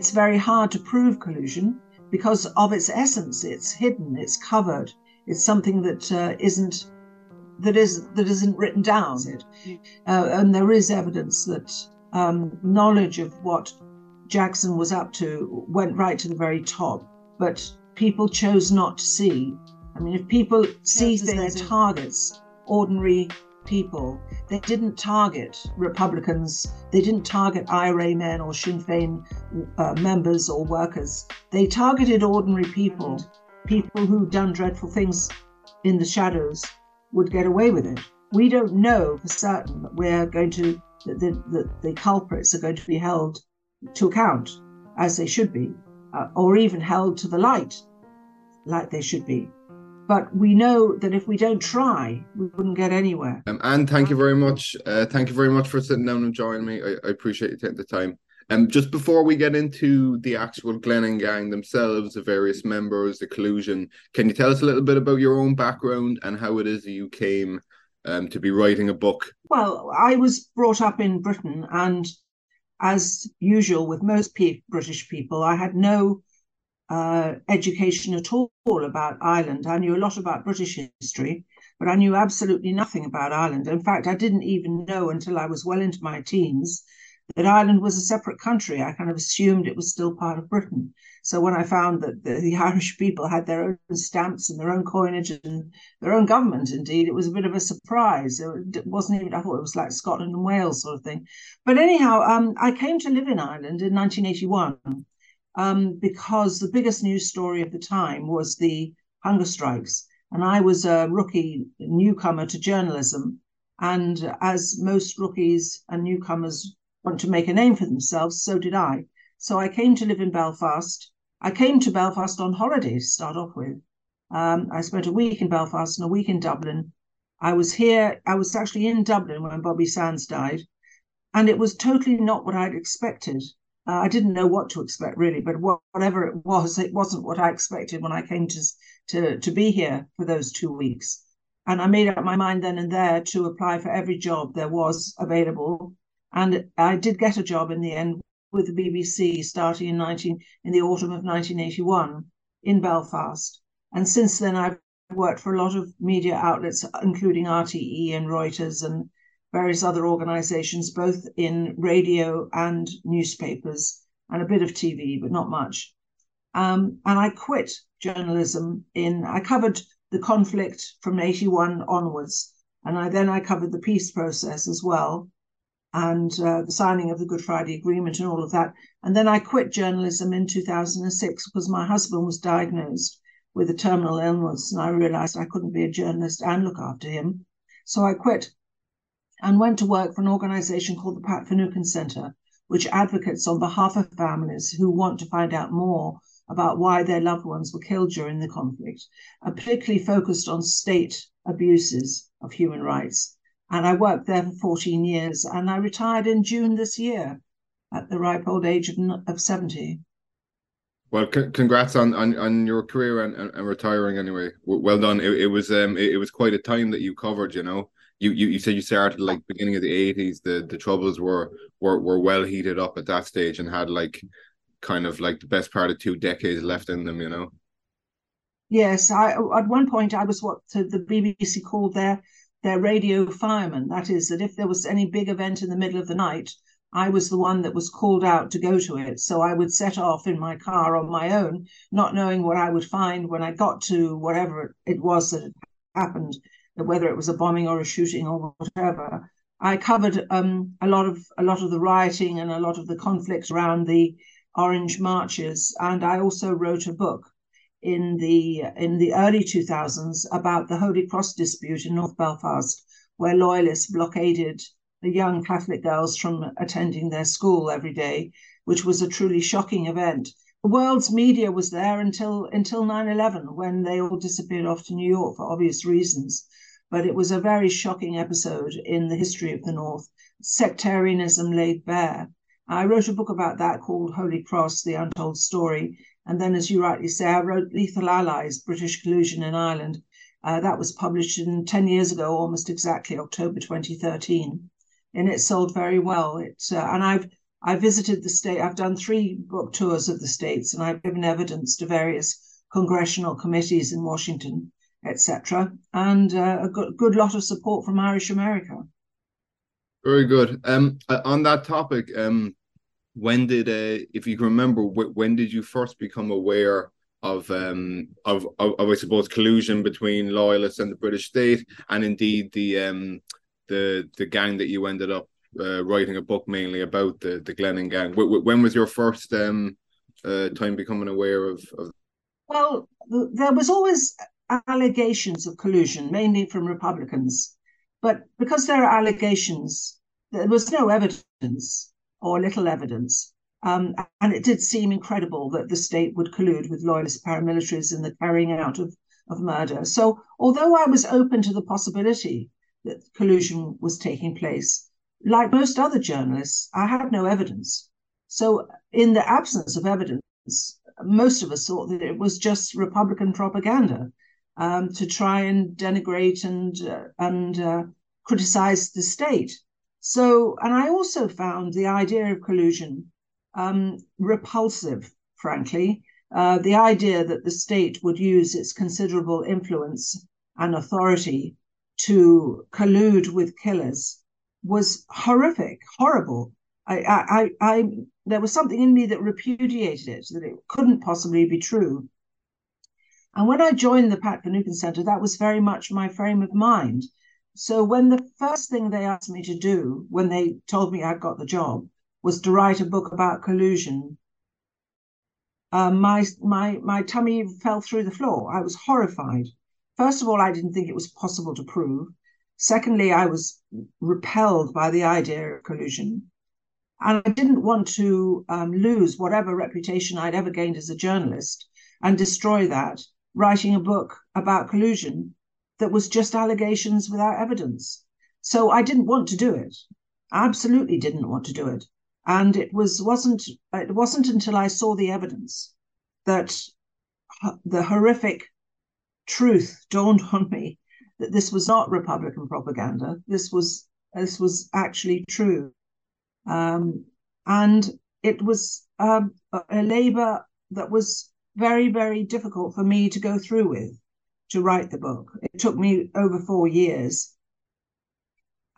it's very hard to prove collusion because of its essence. It's hidden, it's covered, it's something that uh, not that is that isn't written down. Uh, and there is evidence that um, knowledge of what Jackson was up to went right to the very top, but people chose not to see. I mean, if people see things as targets, ordinary people, they didn't target Republicans, they didn't target IRA men or Sinn Féin uh, members or workers. They targeted ordinary people, people who'd done dreadful things in the shadows would get away with it. We don't know for certain that we're going to that the, the, the culprits are going to be held to account as they should be, uh, or even held to the light like they should be. But we know that if we don't try, we wouldn't get anywhere. Um, and thank you very much. Uh, thank you very much for sitting down and joining me. I, I appreciate you taking the time. Um, just before we get into the actual Glenanne gang themselves, the various members, the collusion, can you tell us a little bit about your own background and how it is that you came um, to be writing a book? Well, I was brought up in Britain, and as usual with most P- British people, I had no uh, education at all about Ireland. I knew a lot about British history, but I knew absolutely nothing about Ireland. In fact, I didn't even know until I was well into my teens that Ireland was a separate country. I kind of assumed it was still part of Britain. So when I found that the, the, Irish people had their own stamps and their own coinage and their own government, indeed, it was a bit of a surprise. It wasn't even, I thought it was like Scotland and Wales sort of thing. But anyhow, um, I came to live in Ireland in 1981 um, because the biggest news story of the time was the hunger strikes. And I was a rookie newcomer to journalism. And as most rookies and newcomers want to make a name for themselves, so did I. So I came to live in Belfast. I came to Belfast on holiday to start off with. Um, I spent a week in Belfast and a week in Dublin. I was here, I was actually in Dublin when Bobby Sands died, and it was totally not what I'd expected. Uh, I didn't know what to expect really, but whatever it was, it wasn't what I expected when I came to, to, to be here for those two weeks. And I made up my mind then and there to apply for every job there was available and I did get a job in the end with the BBC starting in 19 in the autumn of 1981 in Belfast. And since then, I've worked for a lot of media outlets, including RTE and Reuters and various other organizations, both in radio and newspapers, and a bit of TV, but not much. Um, and I quit journalism in, I covered the conflict from 81 onwards. And I then I covered the peace process as well and uh, the signing of the Good Friday Agreement and all of that. And then I quit journalism in 2006 because my husband was diagnosed with a terminal illness, and I realized I couldn't be a journalist and look after him. So I quit and went to work for an organization called the Pat Finucane Center, which advocates on behalf of families who want to find out more about why their loved ones were killed during the conflict, and particularly focused on state abuses of human rights and I worked there for 14 years. And I retired in June this year at the ripe old age of, of 70. Well, c- congrats on, on, on your career and, and, and retiring anyway. Well done. It, it was um it, it, was quite a time that you covered. You know, you, you you said you started like beginning of the eighties. The the troubles were were were well heated up at that stage and had like kind of like the best part of two decades left in them. You know. Yes, I at one point I was what the BBC called their their radio fireman. That is, that if there was any big event in the middle of the night, I was the one that was called out to go to it. So I would set off in my car on my own, not knowing what I would find when I got to whatever it was that happened, whether it was a bombing or a shooting or whatever. I covered um, a lot of a lot of the rioting and a lot of the conflict around the Orange marches, and I also wrote a book in the in the early 2000s about the Holy Cross dispute in North Belfast, where loyalists blockaded the young Catholic girls from attending their school every day, which was a truly shocking event. The world's media was there until until 9/11, when they all disappeared off to New York for obvious reasons. But it was a very shocking episode in the history of the North. Sectarianism laid bare. I wrote a book about that called Holy Cross: The Untold Story, and then, as you rightly say, I wrote Lethal Allies British Collusion in Ireland. Uh, that was published in 10 years ago, almost exactly October 2013. And it sold very well. It, uh, and I've I visited the state. I've done three book tours of the states, and I've given evidence to various congressional committees in Washington, etc., and uh, a good, good lot of support from Irish America. Very good. Um, uh, on that topic, um, when did, uh, if you can remember, when did you first become aware of um of, of, of I suppose collusion between loyalists and the British state, and indeed the um the the gang that you ended up uh, writing a book mainly about the the Glenanne gang. W- when was your first um uh, time becoming aware of, of? Well, there was always allegations of collusion, mainly from Republicans, but because there are allegations, there was no evidence or little evidence. Um, and it did seem incredible that the state would collude with loyalist paramilitaries in the carrying out of, of murder. So, although I was open to the possibility that collusion was taking place, like most other journalists, I had no evidence. So, in the absence of evidence, most of us thought that it was just Republican propaganda um, to try and denigrate and uh, and uh, criticize the state. So, and I also found the idea of collusion um, repulsive, frankly. Uh, the idea that the state would use its considerable influence and authority to collude with killers was horrific, horrible. I, I, I, there was something in me that repudiated it, that it couldn't possibly be true. And when I joined the Pat Finucane Centre, that was very much my frame of mind. So when the first thing they asked me to do, when they told me I'd got the job, was to write a book about collusion, uh, my my my tummy fell through the floor. I was horrified. First of all, I didn't think it was possible to prove. Secondly, I was repelled by the idea of collusion. And I didn't want to um, lose whatever reputation I'd ever gained as a journalist and destroy that, writing a book about collusion that was just allegations without evidence. So I didn't want to do it. absolutely didn't want to do it and it was wasn't it wasn't until I saw the evidence that the horrific truth dawned on me that this was not Republican propaganda. This was this was actually true, um, and it was um, a labour that was very very difficult for me to go through with to write the book. It took me over four years,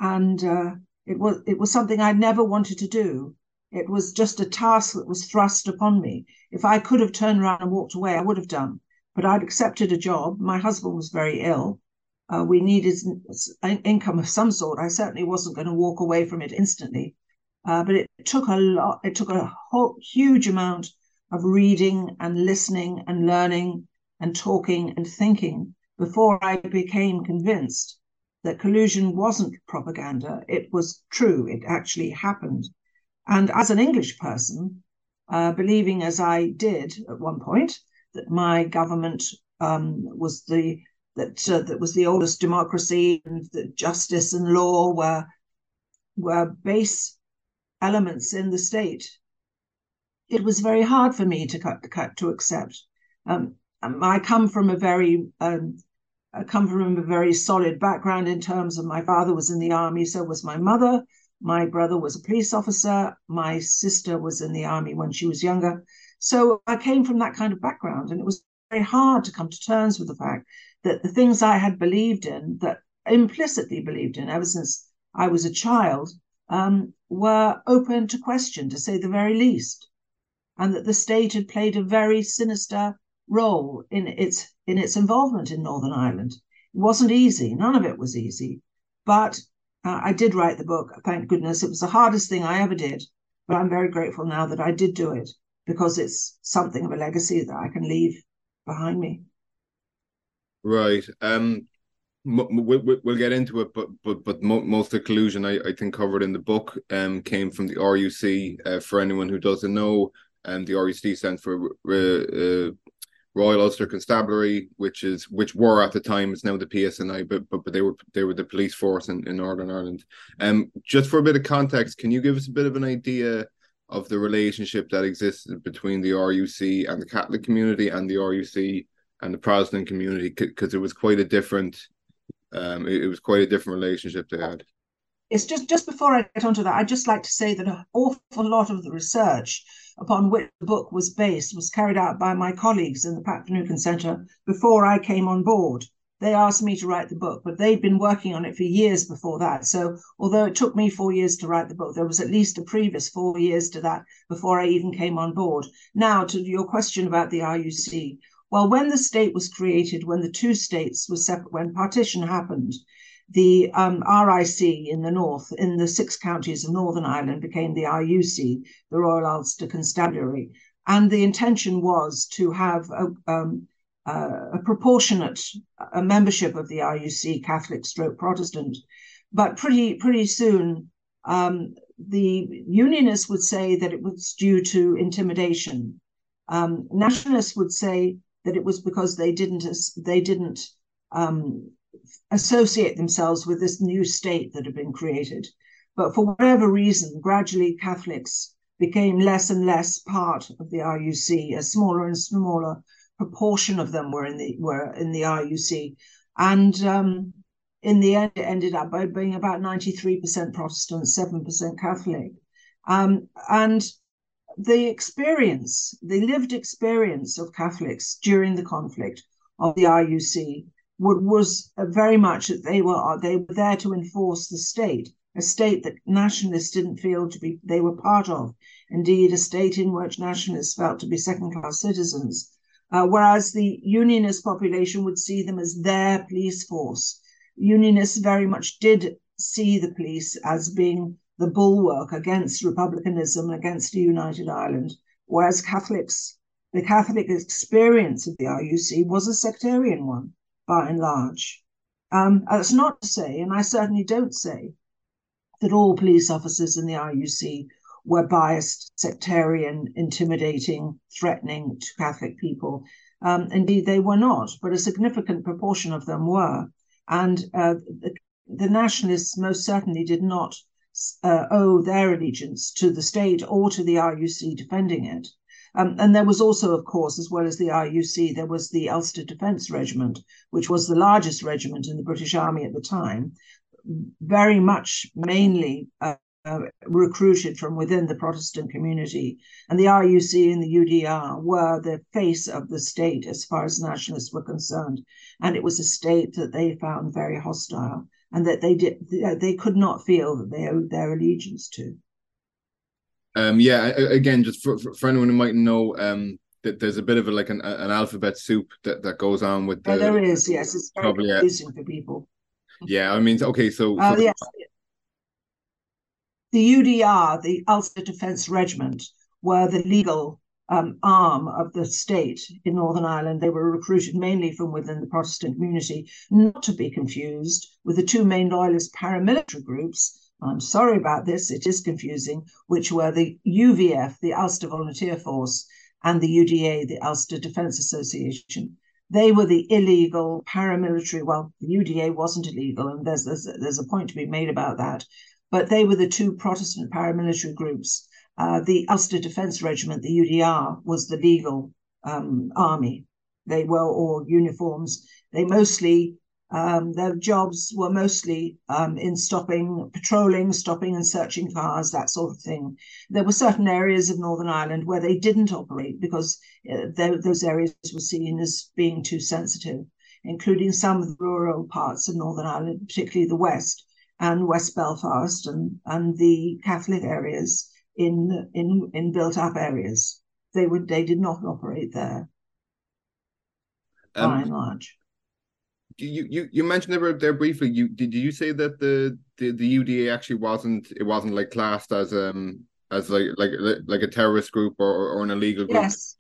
and uh, it was it was something I never wanted to do. It was just a task that was thrust upon me. If I could have turned around and walked away, I would have done. But I'd accepted a job. My husband was very ill. Uh, we needed an income of some sort. I certainly wasn't going to walk away from it instantly. Uh, but it took a lot. It took a whole, huge amount of reading and listening and learning and talking and thinking before I became convinced that collusion wasn't propaganda. It was true. It actually happened. And as an English person, uh, believing as I did at one point that my government um, was the that uh, that was the oldest democracy and that justice and law were were base elements in the state. It was very hard for me to cut, cut to accept. Um, I come from a very um, I come from a very solid background in terms of my father was in the army, so was my mother. My brother was a police officer. My sister was in the army when she was younger. So I came from that kind of background, and it was very hard to come to terms with the fact that the things I had believed in, that implicitly believed in ever since I was a child, um, were open to question, to say the very least, and that the state had played a very sinister role in its in its involvement in Northern Ireland. It wasn't easy; none of it was easy, but uh, I did write the book, thank goodness. It was the hardest thing I ever did, but I'm very grateful now that I did do it because it's something of a legacy that I can leave behind me. Right. Um, we'll, we'll get into it, but but but most of the collusion I, I think covered in the book um came from the RUC. Uh, for anyone who doesn't know, um, the RUC stands for uh, Royal Ulster Constabulary, which is which were at the time it's now the PSNI, but but, but they were they were the police force in, in Northern Ireland. Um, just for a bit of context, can you give us a bit of an idea of the relationship that existed between the RUC and the Catholic community and the RUC and the Protestant community? Because it was quite a different, um, it, it was quite a different relationship they had. it's just just before I get onto that, I'd just like to say that an awful lot of the research upon which the book was based was carried out by my colleagues in the Pat Finucane Centre before I came on board. They asked me to write the book, but they'd been working on it for years before that. So, although it took me four years to write the book, there was at least a previous four years to that before I even came on board. Now, to your question about the RUC. Well, when the state was created, when the two states were separate, when partition happened, the um, RIC in the north, in the six counties of Northern Ireland, became the RUC, the Royal Ulster Constabulary. And the intention was to have a, um, uh, a proportionate a membership of the RUC, Catholic stroke Protestant. But pretty, pretty soon, um, the Unionists would say that it was due to intimidation. Um, nationalists would say that it was because they didn't they didn't um, associate themselves with this new state that had been created. But for whatever reason, gradually Catholics became less and less part of the RUC. A smaller and smaller proportion of them were in the were in the RUC, and um, in the end, it ended up by being about ninety three percent Protestant, seven percent Catholic, um, and the experience, the lived experience of Catholics during the conflict of the RUC was very much that they were they were there to enforce the state, a state that nationalists didn't feel to be they were part of. Indeed, a state in which nationalists felt to be second-class citizens, uh, whereas the unionist population would see them as their police force. Unionists very much did see the police as being the bulwark against republicanism and against a united Ireland, whereas Catholics, the Catholic experience of the RUC was a sectarian one by and large. Um, that's not to say, and I certainly don't say, that all police officers in the RUC were biased, sectarian, intimidating, threatening to Catholic people. Um, indeed, they were not, but a significant proportion of them were. And uh, the, the, nationalists most certainly did not uh, owe their allegiance to the state or to the RUC defending it. Um, and there was also, of course, as well as the RUC, there was the Ulster Defence Regiment, which was the largest regiment in the British Army at the time, very much mainly uh, uh, recruited from within the Protestant community. And the RUC and the UDR were the face of the state as far as nationalists were concerned. And it was a state that they found very hostile and that they did they could not feel that they owed their allegiance to. Um, yeah, again, just for, for, anyone who might know, um, that there's a bit of a, like an, an alphabet soup that, that goes on with the. Yeah, there is, yes, it's very probably, confusing for people. Yeah, I mean, okay, so. Uh, so yes. The UDR, the Ulster Defence Regiment, were the legal um, arm of the state in Northern Ireland. They were recruited mainly from within the Protestant community, not to be confused with the two main loyalist paramilitary groups I'm sorry about this, it is confusing, which were the UVF, the Ulster Volunteer Force, and the UDA, the Ulster Defence Association. They were the illegal paramilitary. Well, the UDA wasn't illegal, and there's, there's, there's a point to be made about that. But they were the two Protestant paramilitary groups. Uh, the Ulster Defence Regiment, the UDR, was the legal um, army. They were all uniforms. They mostly um, their jobs were mostly um, in stopping, patrolling, stopping and searching cars, that sort of thing. There were certain areas of Northern Ireland where they didn't operate because uh, those areas were seen as being too sensitive, including some of the rural parts of Northern Ireland, particularly the West and West Belfast and, and the Catholic areas in, in, in built up areas. They would they did not operate there um, by and large you you you mentioned about there briefly. You did you say that the, the the UDA actually wasn't it wasn't like classed as um as like like like a terrorist group or or an illegal group? Yes.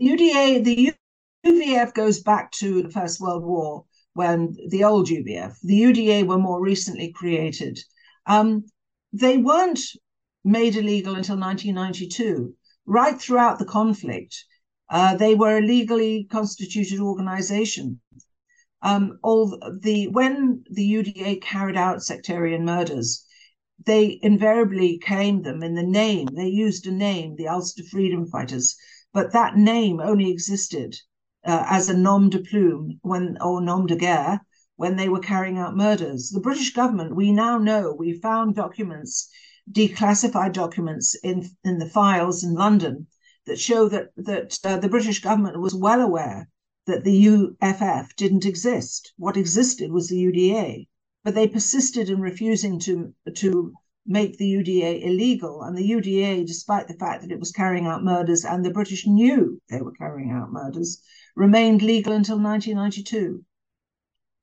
UDA the UVF goes back to the First World War when the old UVF the UDA were more recently created. Um, they weren't made illegal until 1992. Right throughout the conflict, uh, they were a legally constituted organization um, all the when the UDA carried out sectarian murders, they invariably claimed them in the name. They used a name, the Ulster Freedom Fighters, but that name only existed uh, as a nom de plume when or nom de guerre when they were carrying out murders. The British government, we now know, we found documents, declassified documents in, in the files in London that show that, that uh, the British government was well aware that the UFF didn't exist. What existed was the UDA, but they persisted in refusing to, to make the UDA illegal. And the UDA, despite the fact that it was carrying out murders and the British knew they were carrying out murders, remained legal until 1992.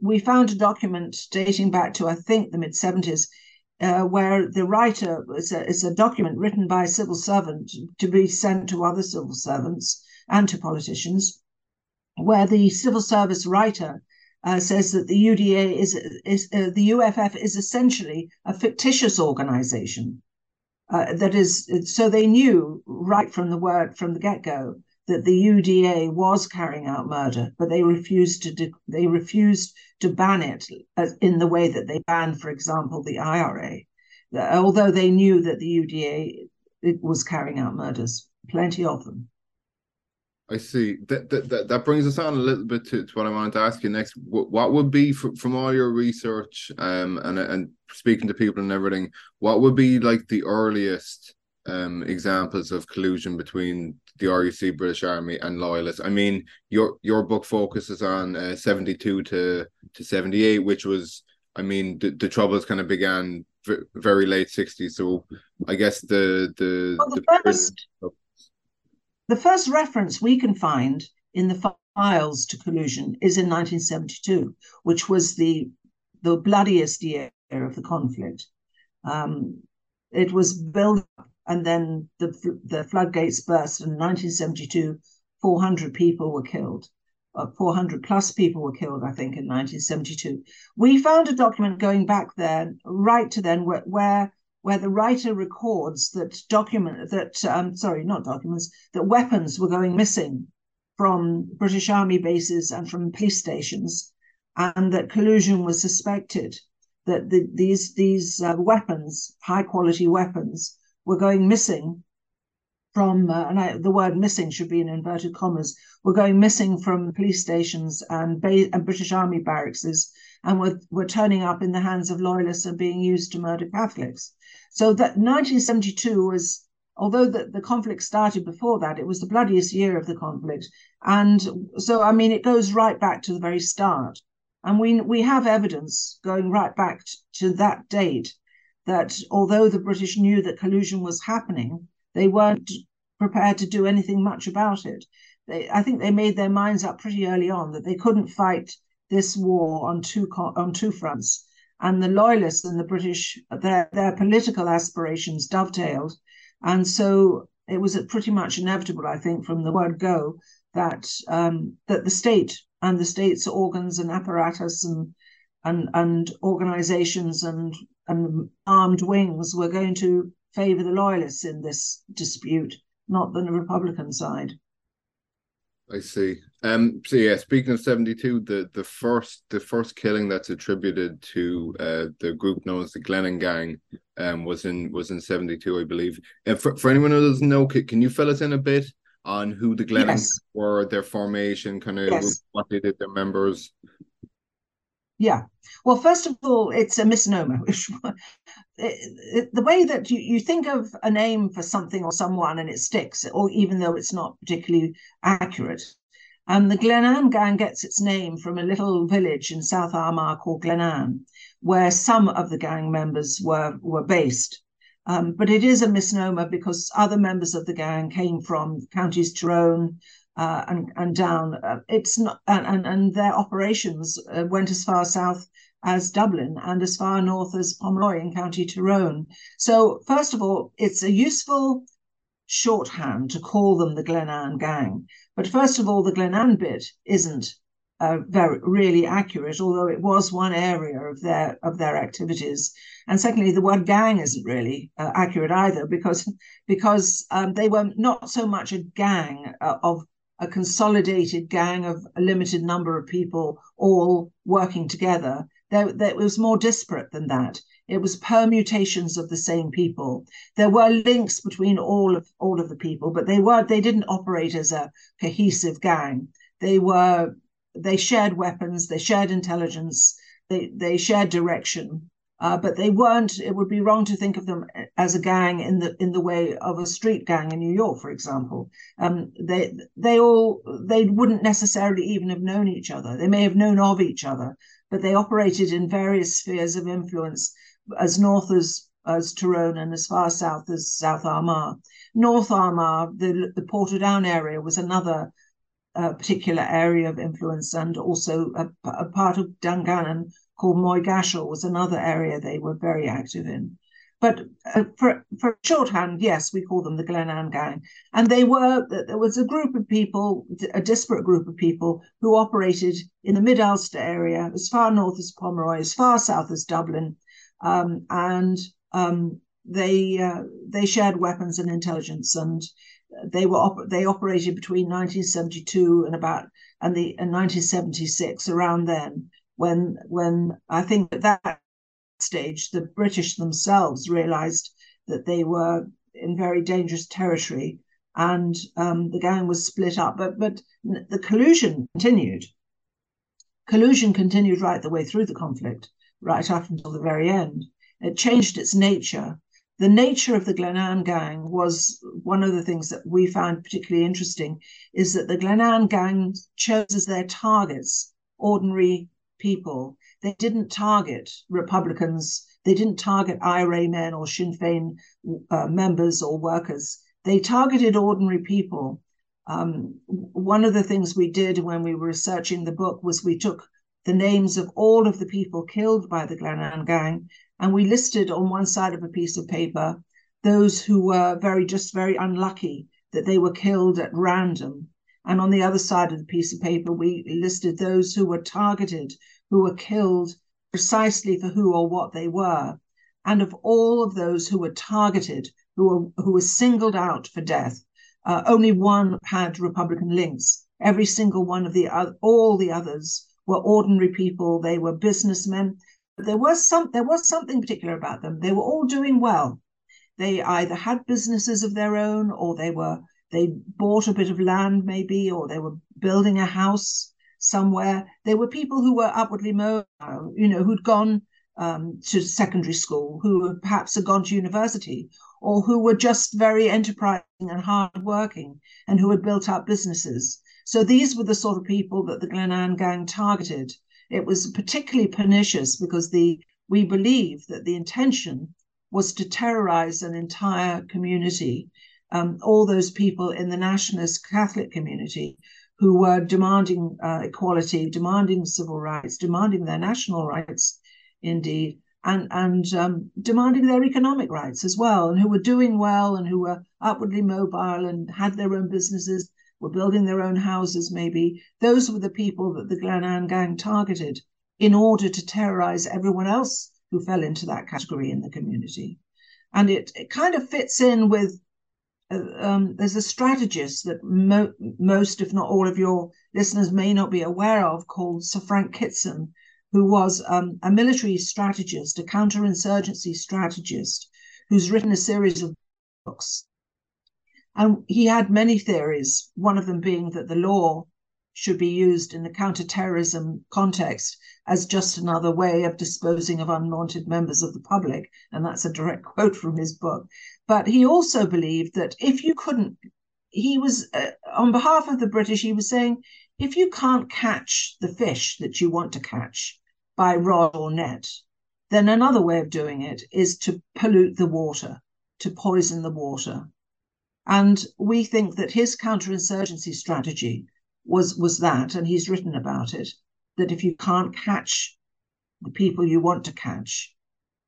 We found a document dating back to, I think, the mid 70s, uh, where the writer is a, is a document written by a civil servant to be sent to other civil servants and to politicians, where the civil service writer uh, says that the UDA is, is uh, the UFF is essentially a fictitious organization. Uh, that is, so they knew right from the word from the get go that the UDA was carrying out murder, but they refused to de- they refused to ban it in the way that they banned, for example, the IRA. Although they knew that the UDA was carrying out murders, plenty of them. I see. That, that that that brings us on a little bit to, to what I wanted to ask you next. What, what would be from, from all your research um and and speaking to people and everything, what would be like the earliest um examples of collusion between the RUC British Army and loyalists? I mean, your your book focuses on uh, 72 to to 78, which was I mean, the, the troubles kind of began very late 60s. So I guess the the, well, the, the first the first reference we can find in the files to collusion is in 1972, which was the the bloodiest year of the conflict. Um, it was built up, and then the the floodgates burst. In 1972, 400 people were killed. Uh, 400 plus people were killed, I think, in 1972. We found a document going back then, right to then, where, where where the writer records that document that um, sorry, not documents, that weapons were going missing from British Army bases and from police stations, and that collusion was suspected. That the, these these uh, weapons, high quality weapons, were going missing from, uh, and I, the word missing should be in inverted commas, were going missing from police stations and, ba- and British Army barracks and were, were turning up in the hands of loyalists and being used to murder Catholics. So that 1972 was, although the, the conflict started before that, it was the bloodiest year of the conflict. And so, I mean, it goes right back to the very start. And we, we have evidence going right back to that date that although the British knew that collusion was happening, they weren't prepared to do anything much about it. They, I think they made their minds up pretty early on that they couldn't fight this war on two on two fronts and the loyalists and the British, their, their political aspirations dovetailed. And so it was pretty much inevitable, I think, from the word go, that um, that the state and the state's organs and apparatus and and and organizations and and armed wings were going to favor the loyalists in this dispute, not the Republican side. I see. Um. So yeah, speaking of seventy two, the the first the first killing that's attributed to uh the group known as the Glenanne Gang, um, was in was in seventy two, I believe. And for for anyone who doesn't know, can, can you fill us in a bit on who the Glenanne yes. were, their formation, kind of yes. what they did, their members? Yeah. Well, first of all, it's a misnomer. the way that you, you think of a name for something or someone and it sticks, or even though it's not particularly accurate. And the Glenanne gang gets its name from a little village in South Armagh called Glenanne, where some of the gang members were, were based. Um, but it is a misnomer because other members of the gang came from counties Tyrone, uh, and and down. Uh, it's not and and their operations uh, went as far south as Dublin and as far north as Pomeroy in County Tyrone. So first of all, it's a useful shorthand to call them the Glenanne gang. But first of all, the Glenanne bit isn't uh, very really accurate, although it was one area of their of their activities. And secondly, the word gang isn't really uh, accurate either, because because um, they were not so much a gang of a consolidated gang of a limited number of people all working together. There, there, it was more disparate than that. It was permutations of the same people. There were links between all of all of the people, but they were they didn't operate as a cohesive gang. They were they shared weapons, they shared intelligence, they they shared direction, uh, but they weren't. It would be wrong to think of them as a gang in the in the way of a street gang in New York, for example. Um, they they all they wouldn't necessarily even have known each other. They may have known of each other, but they operated in various spheres of influence as north as as Tyrone and as far south as South Armagh. North Armagh, the the Portadown area, was another uh, particular area of influence, and also a, a part of Dungannon called Moygashel was another area they were very active in. But uh, for, for shorthand, yes, we call them the Glenanne Gang. And they were, there was a group of people, a disparate group of people who operated in the Mid Ulster area, as far north as Pomeroy, as far south as Dublin. Um, and um, they uh, they shared weapons and intelligence, and they were op- they operated between 1972 and about and the and 1976 around then when when I think at that stage the British themselves realized that they were in very dangerous territory and um, the gang was split up. But but the collusion continued. Collusion continued right the way through the conflict, right up until the very end. It changed its nature. The nature of the Glenanne gang was one of the things that we found particularly interesting is that the Glenanne gang chose as their targets ordinary people. They didn't target Republicans. They didn't target IRA men or Sinn Féin uh, members or workers. They targeted ordinary people. Um, one of the things we did when we were researching the book was we took the names of all of the people killed by the Glenanne gang and we listed on one side of a piece of paper those who were very just very unlucky that they were killed at random and on the other side of the piece of paper, we listed those who were targeted, who were killed precisely for who or what they were. And of all of those who were targeted, who were, who were singled out for death, uh, only one had Republican links. Every single one of the all the others were ordinary people. They were businessmen. But there was some there was something particular about them. They were all doing well. They either had businesses of their own or they were they bought a bit of land, maybe, or they were building a house somewhere. There were people who were upwardly mobile, you know, who'd gone um, to secondary school, who perhaps had gone to university, or who were just very enterprising and hardworking, and who had built up businesses. So these were the sort of people that the Glenanne gang targeted. It was particularly pernicious because the we believe that the intention was to terrorize an entire community um, all those people in the nationalist Catholic community who were demanding uh, equality, demanding civil rights, demanding their national rights, indeed, and and um, demanding their economic rights as well, and who were doing well and who were upwardly mobile and had their own businesses, were building their own houses, maybe. Those were the people that the Glenanne gang targeted in order to terrorize everyone else who fell into that category in the community. And it, it kind of fits in with um, there's a strategist that mo- most, if not all, of your listeners may not be aware of called Sir Frank Kitson, who was um, a military strategist, a counterinsurgency strategist, who's written a series of books. And he had many theories, one of them being that the law should be used in the counterterrorism context as just another way of disposing of unwanted members of the public. And that's a direct quote from his book. But he also believed that if you couldn't, he was, uh, on behalf of the British, he was saying, if you can't catch the fish that you want to catch by rod or net, then another way of doing it is to pollute the water, to poison the water. And we think that his counterinsurgency strategy was was that, and he's written about it, that if you can't catch the people you want to catch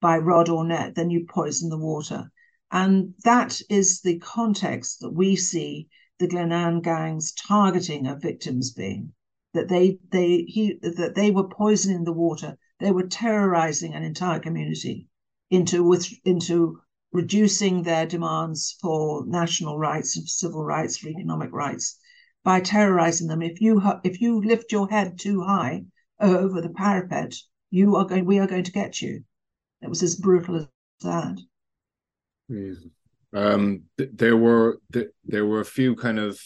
by rod or net, then you poison the water. And that is the context that we see the Glenanne gangs targeting of victims being that they they he that they were poisoning the water, they were terrorizing an entire community into with into reducing their demands for national rights, and civil rights, for economic rights, by terrorizing them. If you if you lift your head too high over the parapet, you are going. We are going to get you. It was as brutal as that. Um, th- there were th- there were a few kind of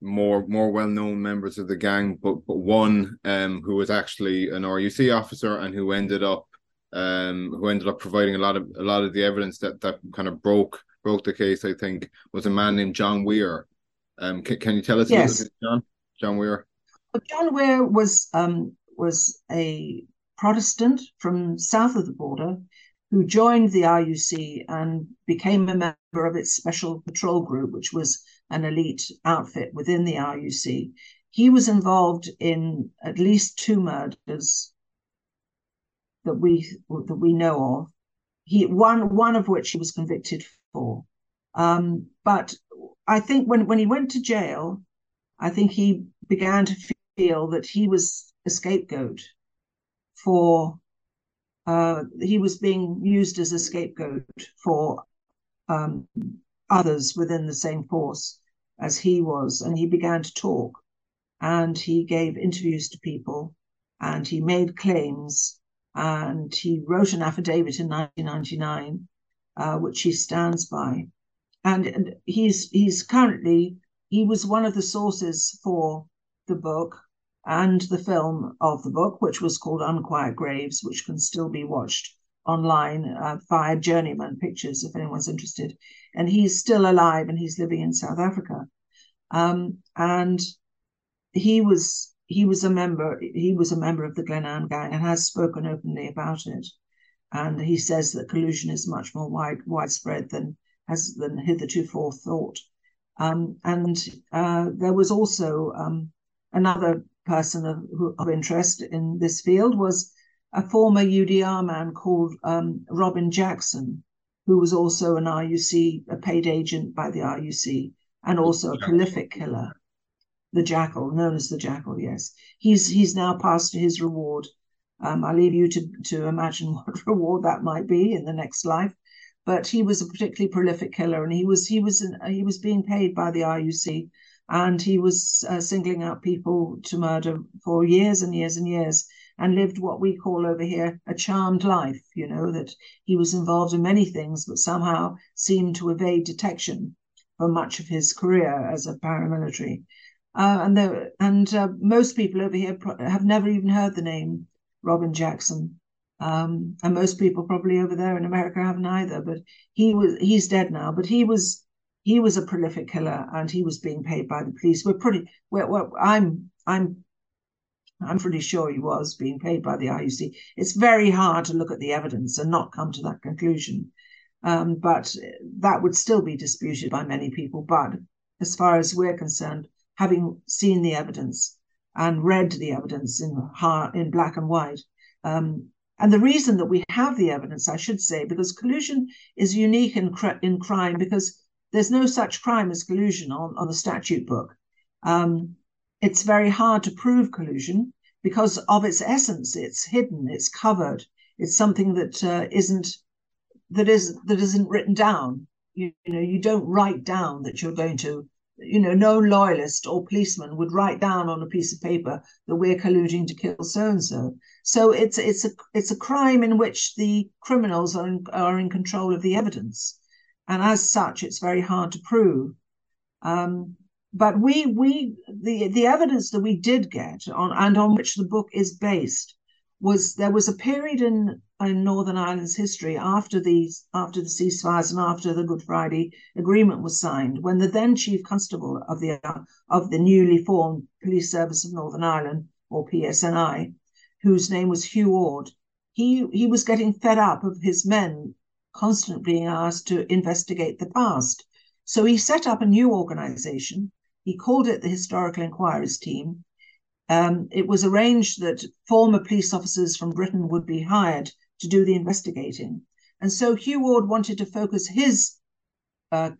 more more well known members of the gang, but but one um, who was actually an RUC officer and who ended up um, who ended up providing a lot of a lot of the evidence that that kind of broke broke the case. I think was a man named John Weir. Um, can, can you tell us yes. a little bit, John? John Weir. John Weir was um, was a Protestant from south of the border who joined the RUC and became a member of its special patrol group, which was an elite outfit within the RUC. He was involved in at least two murders that we that we know of. He one one of which he was convicted for. Um, but I think when when he went to jail, I think he began to feel that he was a scapegoat for uh, he was being used as a scapegoat for um, others within the same force as he was, and he began to talk, and he gave interviews to people, and he made claims, and he wrote an affidavit in 1999, uh, which he stands by, and, and he's he's currently he was one of the sources for the book and the film of the book, which was called Unquiet Graves, which can still be watched online uh, via Journeyman Pictures if anyone's interested. And he's still alive and he's living in South Africa. Um, and he was he was a member he was a member of the Glenanne gang and has spoken openly about it. And he says that collusion is much more wide widespread than has than hitherto thought. Um, and uh, there was also um, another person of, of interest in this field was a former UDR man called um, Robin Jackson, who was also an RUC, a paid agent by the RUC, and also a prolific killer. The Jackal, known as the Jackal, yes. He's he's now passed to his reward. Um, I leave you to, to imagine what reward that might be in the next life. But he was a particularly prolific killer, and he was he was he was being paid by the RUC and he was uh, singling out people to murder for years and years and years and lived what we call over here a charmed life you know that he was involved in many things but somehow seemed to evade detection for much of his career as a paramilitary. Uh, and there, and uh, most people over here have never even heard the name Robin Jackson. Um, and most people probably over there in America haven't either but he was he's dead now but he was he was a prolific killer and he was being paid by the police. We're pretty I'm I'm I'm pretty sure he was being paid by the RUC. It's very hard to look at the evidence and not come to that conclusion. Um, but that would still be disputed by many people. But as far as we're concerned, having seen the evidence and read the evidence in in black and white, um, and the reason that we have the evidence, I should say, because collusion is unique in, in crime because there's no such crime as collusion on, on the statute book. Um, it's very hard to prove collusion because of its essence. It's hidden, it's covered, it's something that uh, not that is that isn't written down. You, you know, you don't write down that you're going to. You know, no loyalist or policeman would write down on a piece of paper that we're colluding to kill so and so. So it's it's a it's a crime in which the criminals are in, are in control of the evidence and as such, it's very hard to prove. Um, but we we the the evidence that we did get on and on which the book is based was there was a period in in Northern Ireland's history after these after the ceasefires and after the Good Friday Agreement was signed when the then Chief Constable of the of the newly formed Police Service of Northern Ireland or PSNI, whose name was Hugh Orde, he he was getting fed up of his men constantly being asked to investigate the past. So he set up a new organization. He called it the Historical Enquiries Team. Um, it was arranged that former police officers from Britain would be hired to do the investigating. And so Hugh Orde wanted to focus his uh,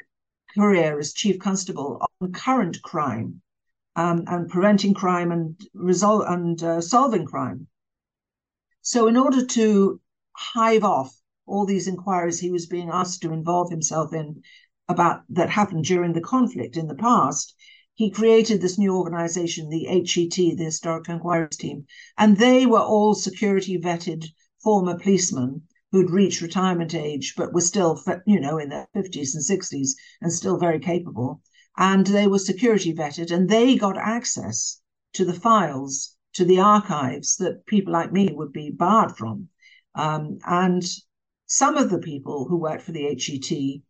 career as chief constable on current crime um, and preventing crime and resol- and uh, solving crime. So, in order to hive off all these inquiries he was being asked to involve himself in about that happened during the conflict in the past, he created this new organization, the HET, the Historical Enquiries Team, and they were all security vetted former policemen who'd reached retirement age but were still, you know, in their 50s and 60s and still very capable. and they were security vetted, and they got access to the files, to the archives that people like me would be barred from. Um, and some of the people who worked for the HET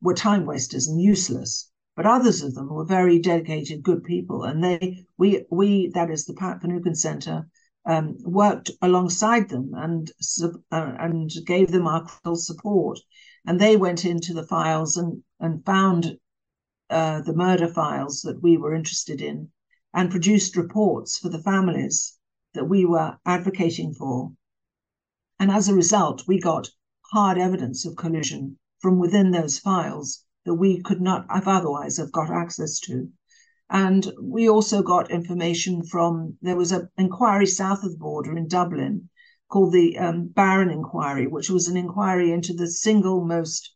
were time wasters and useless, but others of them were very dedicated, good people. And they, we, we, that is the Pat Finucane Centre, um, worked alongside them and uh, and gave them our support. And they went into the files and and found uh, the murder files that we were interested in, and produced reports for the families that we were advocating for. And as a result, we got hard evidence of collusion from within those files that we could not have otherwise have got access to. And we also got information from, there was an inquiry south of the border in Dublin called the um, Barron Inquiry, which was an inquiry into the single most,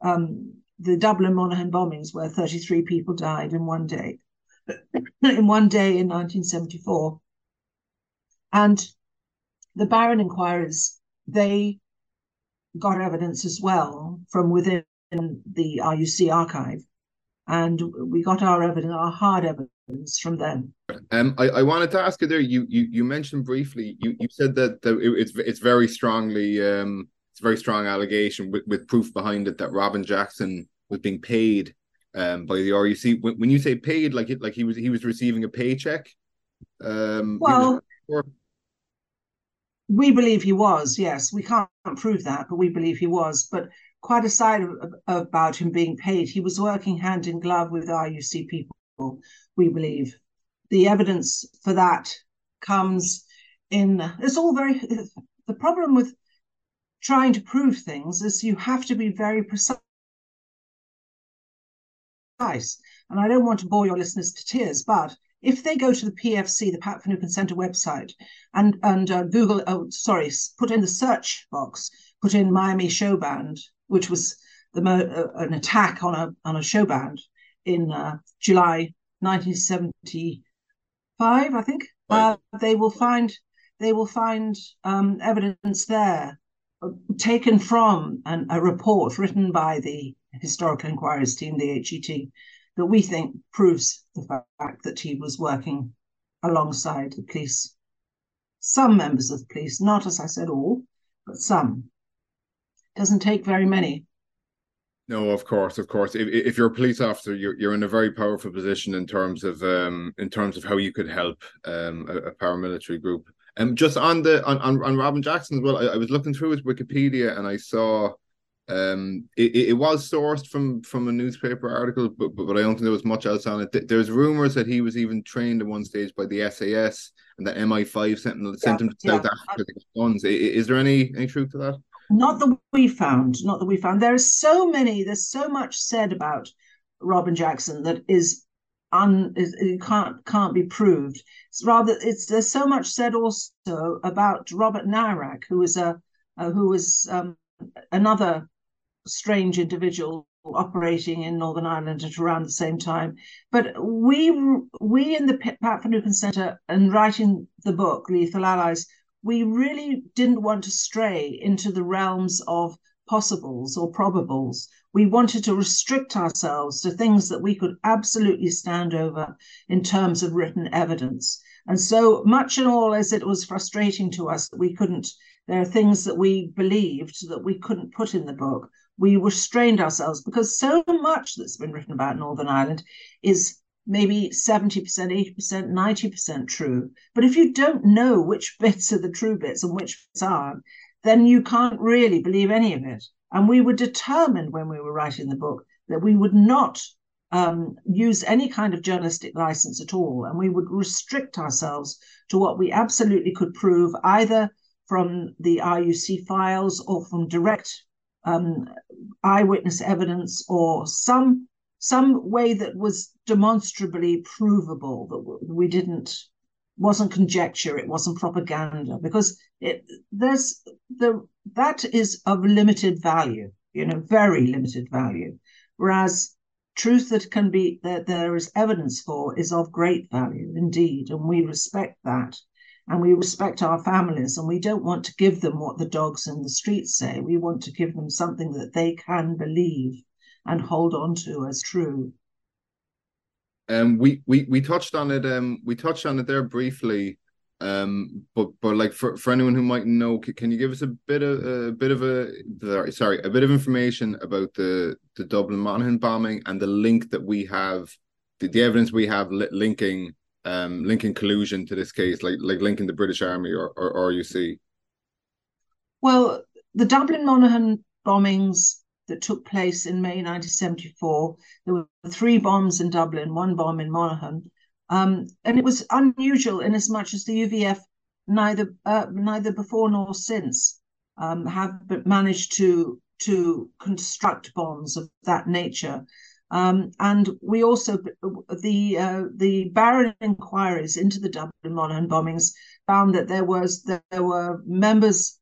um, the Dublin Monaghan bombings, where 33 people died in one day, in one day in 1974. And the Barron inquiries, they got evidence as well from within the RUC archive and we got our evidence, our hard evidence from them. Um, I, I wanted to ask you there. You you, you mentioned briefly. You, you said that the, it, it's it's very strongly um it's a very strong allegation with, with proof behind it that Robin Jackson was being paid um by the RUC. When, when you say paid, like it like he was he was receiving a paycheck. Um, well. We believe he was, yes. We can't prove that, but we believe he was. But quite aside of, about him being paid, he was working hand in glove with RUC people, we believe. The evidence for that comes in, it's all very, the problem with trying to prove things is you have to be very precise. And I don't want to bore your listeners to tears, but if they go to the PFC, the Pat Finucane Centre website, and and uh, Google, oh sorry, put in the search box, put in Miami Showband, which was the uh, an attack on a on a show band in uh, July 1975, I think. Right. Uh, they will find they will find um, evidence there uh, taken from an, a report written by the Historical Enquiries Team, the HET, that we think proves the fact that he was working alongside the police. Some members of the police, not as I said all, but some doesn't take very many. No, of course, of course. If, if you're a police officer, you're you're in a very powerful position in terms of um in terms of how you could help um a, a paramilitary group. And um, just on the on, on, on Robin Jackson as well, I, I, was looking through his Wikipedia and I saw um it, it was sourced from from a newspaper article, but, but but I don't think there was much else on it. There's rumors that he was even trained at one stage by the SAS and that MI5 sent, sent him to South. Africa to get guns. Is there any any truth to that? not that we found, not that we found. There are so many, there's so much said about Robin Jackson that is un is, it can't can't be proved. It's rather it's there's so much said also about Robert Nairac, who was a uh, who was um, another strange individual operating in Northern Ireland at around the same time. But we we in the Pat Finucane Centre and writing the book Lethal Allies we really didn't want to stray into the realms of possibles or probables. We wanted to restrict ourselves to things that we could absolutely stand over in terms of written evidence. And so much and all as it was frustrating to us that we couldn't, there are things that we believed that we couldn't put in the book. We restrained ourselves because so much that's been written about Northern Ireland is maybe 70%, 80%, 90% true. But if you don't know which bits are the true bits and which bits aren't, then you can't really believe any of it. And we were determined when we were writing the book that we would not um, use any kind of journalistic license at all. And we would restrict ourselves to what we absolutely could prove, either from the RUC files or from direct um, eyewitness evidence or some some way that was demonstrably provable that we didn't wasn't conjecture it wasn't propaganda because it there's the that is of limited value you know very limited value. Whereas truth that can be that there is evidence for is of great value indeed and we respect that and we respect our families and we don't want to give them what the dogs in the streets say we want to give them something that they can believe and hold on to as true. Um, we we we touched on it. Um, we touched on it there briefly. Um, but but like for, for anyone who might know, can you give us a bit of a bit of a sorry a bit of information about the the Dublin Monaghan bombing and the link that we have, the, the evidence we have li- linking um linking collusion to this case, like like linking the British Army or or, RUC. Well, the Dublin Monaghan bombings that took place in May 1974. There were three bombs in Dublin, one bomb in Monaghan. Um, and it was unusual in as much as the UVF neither uh, neither before nor since um, have managed to to construct bombs of that nature. Um, and we also the uh, the Barron inquiries into the Dublin Monaghan bombings found that there was that there were members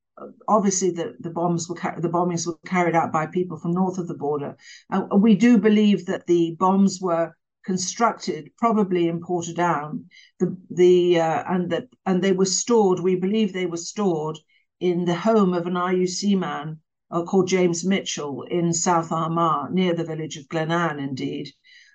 obviously the, the bombs were the bombings were carried out by people from north of the border. Uh, we do believe that the bombs were constructed, probably in Portadown, the the uh, and that and they were stored. We believe they were stored in the home of an RUC man uh, called James Mitchell in South Armagh, near the village of Glenanne, indeed,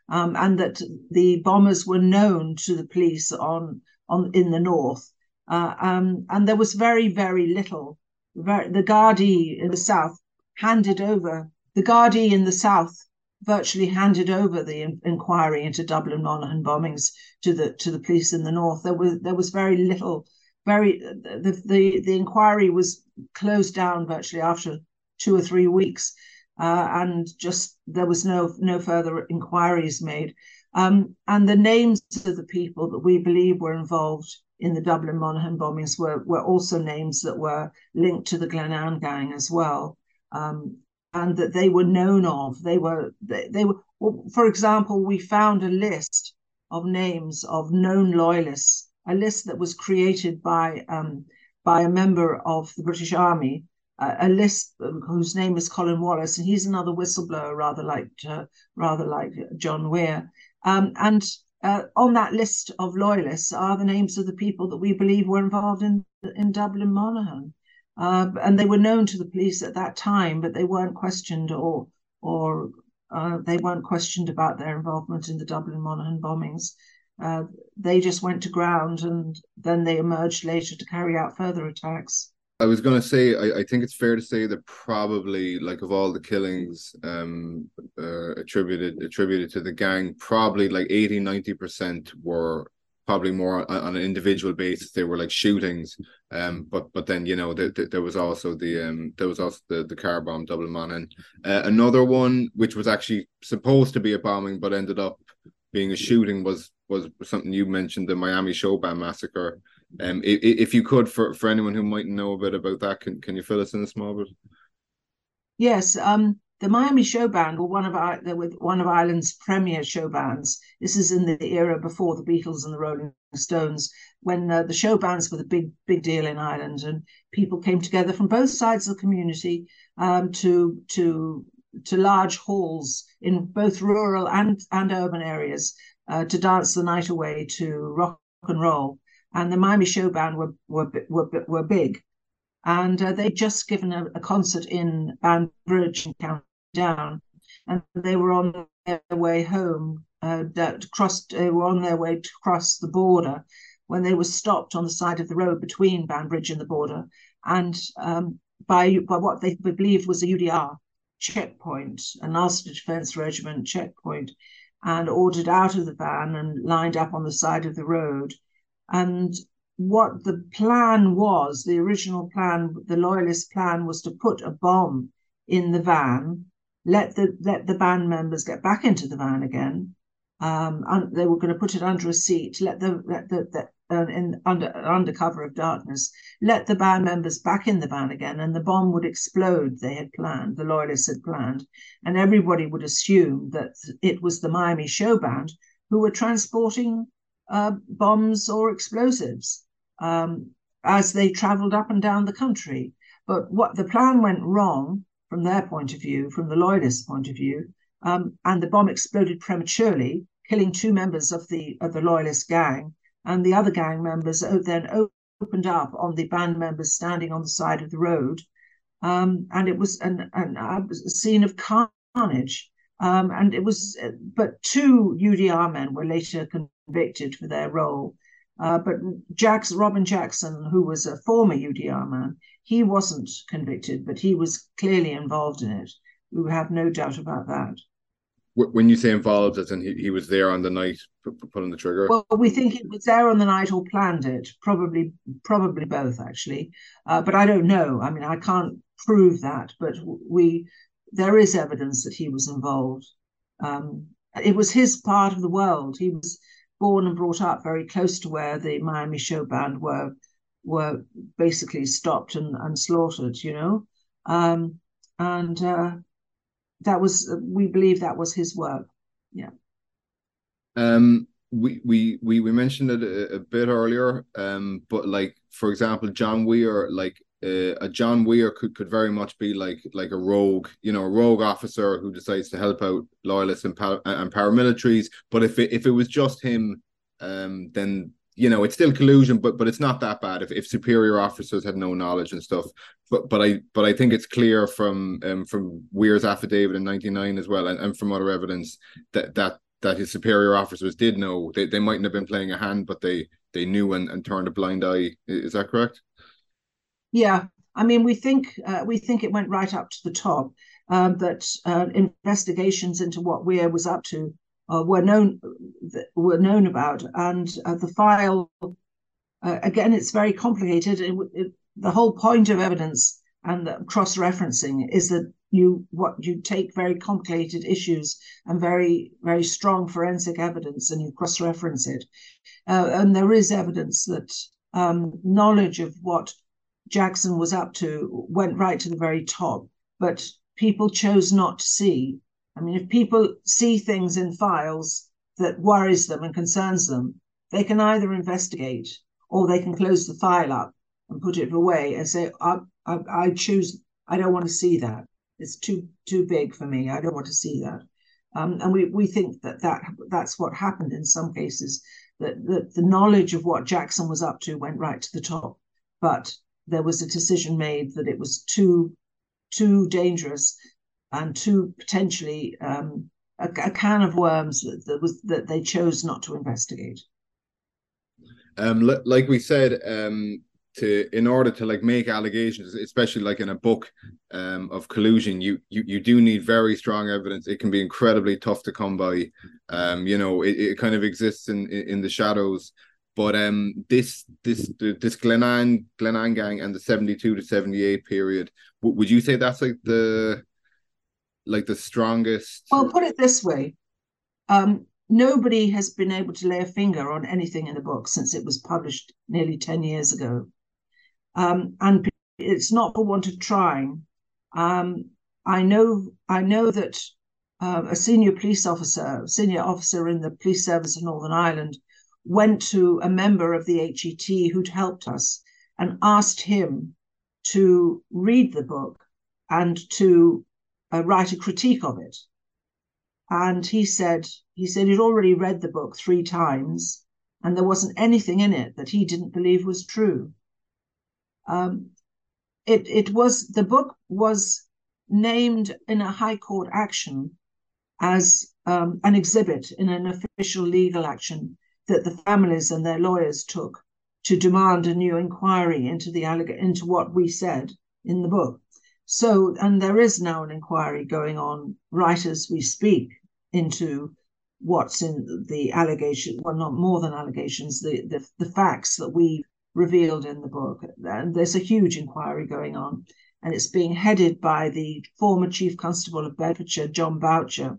um, and that the bombers were known to the police on on in the north. Uh, um, and there was very, very little the Gardaí in the south handed over the Gardaí in the south virtually handed over the in- inquiry into Dublin Monaghan bombings to the to the police in the north. There was there was very little, very the the, the inquiry was closed down virtually after two or three weeks, uh, and just there was no no further inquiries made. Um, and the names of the people that we believe were involved in the Dublin Monaghan bombings were, were also names that were linked to the Glenanne gang as well. Um, and that they were known of. They were, they, they were, well, for example, we found a list of names of known loyalists, a list that was created by, um, by a member of the British Army, a list whose name is Colin Wallace, and he's another whistleblower, rather like uh, rather like John Weir. Um, and uh, on that list of loyalists are the names of the people that we believe were involved in in Dublin Monaghan, uh, and they were known to the police at that time, but they weren't questioned or or uh, they weren't questioned about their involvement in the Dublin Monaghan bombings. Uh, they just went to ground, and then they emerged later to carry out further attacks. I was going to say, I, I think it's fair to say that probably, like of all the killings um, uh, attributed attributed to the gang, probably like 80, 90 percent were probably more on, on, an individual basis. They were like shootings, um, but but then you know the, the, there was also the um there was also the the car bomb Dublin Monaghan. Uh, another one which was actually supposed to be a bombing but ended up being a shooting was was something you mentioned the Miami Showband massacre. Um, if, you could, for, for anyone who might know a bit about that, can, can you fill us in a small bit? Yes, um, the Miami Showband were one of our, were one of Ireland's premier show bands. This is in the era before the Beatles and the Rolling Stones, when uh, the show bands were the big big deal in Ireland, and people came together from both sides of the community um, to to to large halls in both rural and and urban areas uh, to dance the night away to rock and roll and the Miami Showband were were were, were big, and uh, they'd just given a, a, concert in Banbridge and County Down, and they were on their way home. Uh, that crossed, they were on their way to cross the border when they were stopped on the side of the road between Banbridge and the border, and um, by by what they believed was a UDR checkpoint, a Ulster Defence Regiment checkpoint, and ordered out of the van and lined up on the side of the road and what the plan was, the original plan, the loyalist plan was to put a bomb in the van, let the let the band members get back into the van again. Um, and they were going to put it under a seat, let the let the, the uh, in under under cover of darkness, let the band members back in the van again, and the bomb would explode. They had planned, the loyalists had planned, and everybody would assume that it was the Miami Showband who were transporting uh, bombs or explosives um, as they traveled up and down the country. But what the plan went wrong from their point of view, from the loyalist point of view, um, and the bomb exploded prematurely, killing two members of the of the loyalist gang, and the other gang members then opened up on the band members standing on the side of the road, um, and it was an, an, a scene of carnage. Um, and it was, but two UDR men were later convicted for their role. Uh, but Jackson, Robin Jackson, who was a former UDR man, he wasn't convicted, but he was clearly involved in it. We have no doubt about that. When you say involved, as in he, he was there on the night pulling the trigger. Well, we think he was there on the night or planned it. Probably, probably both, actually. Uh, but I don't know. I mean, I can't prove that, but we there is evidence that he was involved. Um, it was his part of the world. He was born and brought up very close to where the Miami Showband were were basically stopped and, and slaughtered, you know. Um, and uh, that was we believe that was his work. Yeah. Um we we we, we mentioned it a, a bit earlier, um, but like for example, John Weir, like uh, a John Weir could, could very much be like like a rogue, you know, a rogue officer who decides to help out loyalists and, and paramilitaries. But if it, if it was just him, um, then you know it's still collusion, but but it's not that bad. If, if superior officers had no knowledge and stuff, but but I but I think it's clear from um from Weir's affidavit in '99 as well, and, and from other evidence that that that his superior officers did know. They they mightn't have been playing a hand, but they they knew and, and turned a blind eye. Is that correct? Yeah, I mean, we think uh, we think it went right up to the top. Um, that uh, investigations into what Weir was up to uh, were known were known about, and uh, the file uh, again, it's very complicated. It, it, the whole point of evidence and cross referencing is that you what you take very complicated issues and very very strong forensic evidence and you cross reference it, uh, and there is evidence that um, knowledge of what Jackson was up to went right to the very top, but people chose not to see. I mean, if people see things in files that worries them and concerns them, they can either investigate or they can close the file up and put it away and say, I, I, I choose, I don't want to see that. It's too too big for me. I don't want to see that. Um, and we, we think that, that that's what happened in some cases, that, that the knowledge of what Jackson was up to went right to the top. But there was a decision made that it was too too dangerous and too potentially um, a, a, can of worms that, that, was that they chose not to investigate. Um, like we said, um, to in order to like make allegations, especially like in a book um, of collusion, you you you do need very strong evidence. It can be incredibly tough to come by. Um, you know, it, it kind of exists in in the shadows. But um, this this this Glenanne Glenanne gang and the seventy two to seventy eight period, would you say that's like the like the strongest? Well, put it this way, um, nobody has been able to lay a finger on anything in the book since it was published nearly ten years ago, um, and it's not for want of trying. Um, I know I know that uh, a senior police officer, senior officer in the police service of Northern Ireland went to a member of the HET who'd helped us and asked him to read the book and to uh, write a critique of it. And he said he said he'd already read the book three times, and there wasn't anything in it that he didn't believe was true. Um, it it was the book was named in a high court action as um, an exhibit in an official legal action that the families and their lawyers took to demand a new inquiry into the into what we said in the book. So, and there is now an inquiry going on right as we speak into what's in the allegation, well, not more than allegations, the, the, the facts that we revealed in the book. And there's a huge inquiry going on, and it's being headed by the former Chief Constable of Bedfordshire, Jon Boutcher,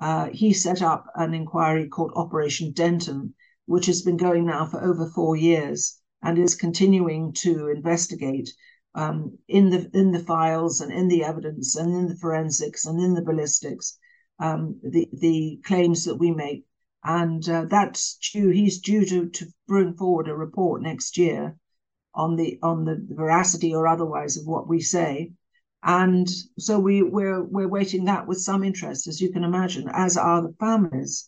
uh, he set up an inquiry called Operation Denton, which has been going now for over four years and is continuing to investigate um, in the in the files and in the evidence and in the forensics and in the ballistics um, the the claims that we make. And uh, that's due. He's due to, to bring forward a report next year on the on the veracity or otherwise of what we say and so we we're we're waiting that with some interest as you can imagine as are the families.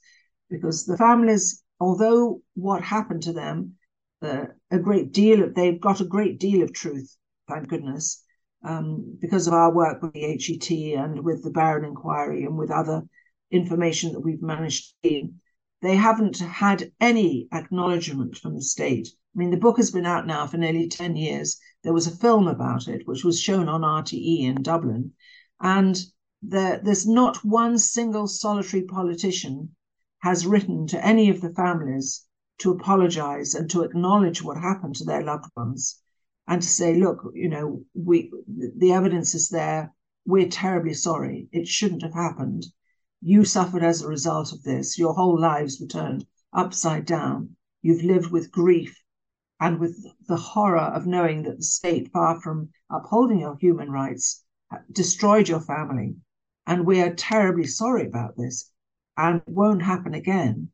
Because the families although what happened to them uh, a great deal of they've got a great deal of truth thank goodness um, because of our work with the HET and with the Barron inquiry and with other information that we've managed to gain, they haven't had any acknowledgement from the state. I mean, the book has been out now for nearly 10 years. There was a film about it, which was shown on RTE in Dublin. And the, there's not one single solitary politician has written to any of the families to apologize and to acknowledge what happened to their loved ones and to say, look, you know, we the evidence is there. We're terribly sorry. It shouldn't have happened. You suffered as a result of this. Your whole lives were turned upside down. You've lived with grief and with the horror of knowing that the state, far from upholding your human rights, destroyed your family. And we are terribly sorry about this and it won't happen again.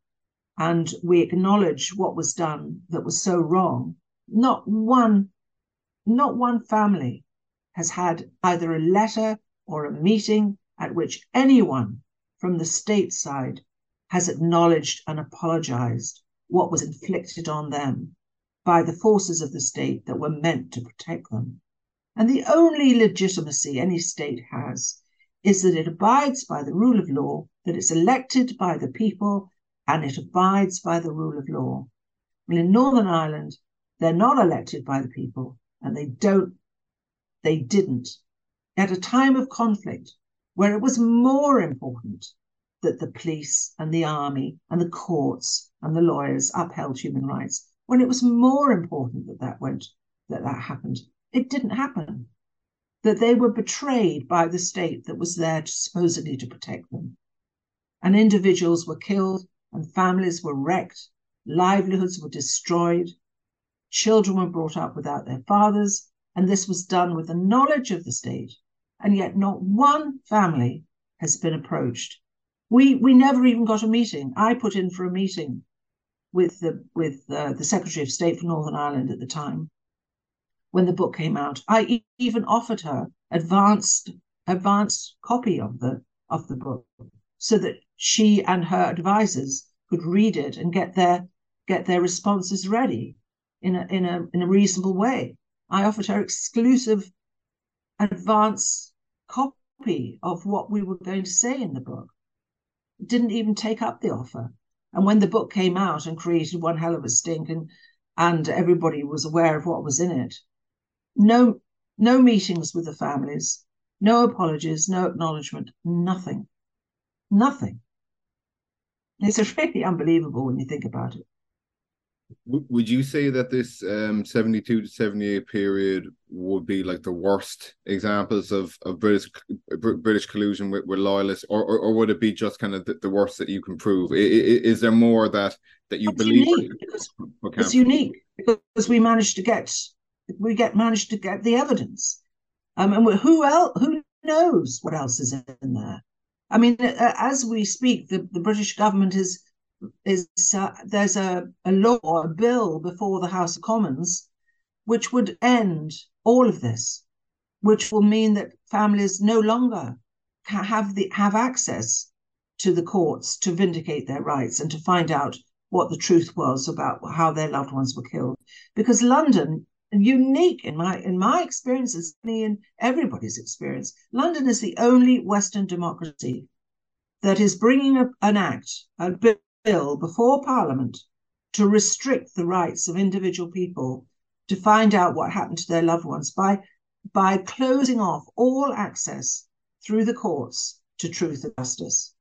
And we acknowledge what was done that was so wrong. Not one, not one family has had either a letter or a meeting at which anyone from the state side has acknowledged and apologized what was inflicted on them by the forces of the state that were meant to protect them. And the only legitimacy any state has is that it abides by the rule of law, that it's elected by the people, and it abides by the rule of law. Well, in Northern Ireland, they're not elected by the people, and they don't, they didn't. At a time of conflict, where it was more important that the police and the army and the courts and the lawyers upheld human rights, when it was more important that that went, that that happened, it didn't happen. That they were betrayed by the state that was there to, supposedly to protect them. And individuals were killed and families were wrecked, livelihoods were destroyed, children were brought up without their fathers, and this was done with the knowledge of the state. And yet not one family has been approached. We we never even got a meeting. I put in for a meeting with the with uh, the Secretary of State for Northern Ireland at the time when the book came out. I e- even offered her advanced advanced copy of the of the book so that she and her advisors could read it and get their get their responses ready in a in a in a reasonable way. I offered her exclusive advance copy of what we were going to say in the book. Didn't even take up the offer. And when the book came out and created one hell of a stink, and and everybody was aware of what was in it, no no meetings with the families, no apologies, no acknowledgement, nothing, nothing. It's really unbelievable when you think about it. Would you say that this um, 72 to 78 period would be like the worst examples of, of British British collusion with, with loyalists, or, or, or would it be just kind of the, the worst that you can prove? Is, is there more that that you it's believe? Unique because, it's unique because we managed to get we get managed to get the evidence. Um, and who else? Who knows what else is in there? I mean, as we speak, the, the British government is is uh, there's a, a law, a bill before the House of Commons, which would end all of this, which will mean that families no longer have the have access to the courts to vindicate their rights and to find out what the truth was about how their loved ones were killed. Because London, unique in my in my experience, in everybody's experience, London is the only Western democracy that is bringing a, an act, a bill bill before Parliament to restrict the rights of individual people to find out what happened to their loved ones by by closing off all access through the courts to truth and justice.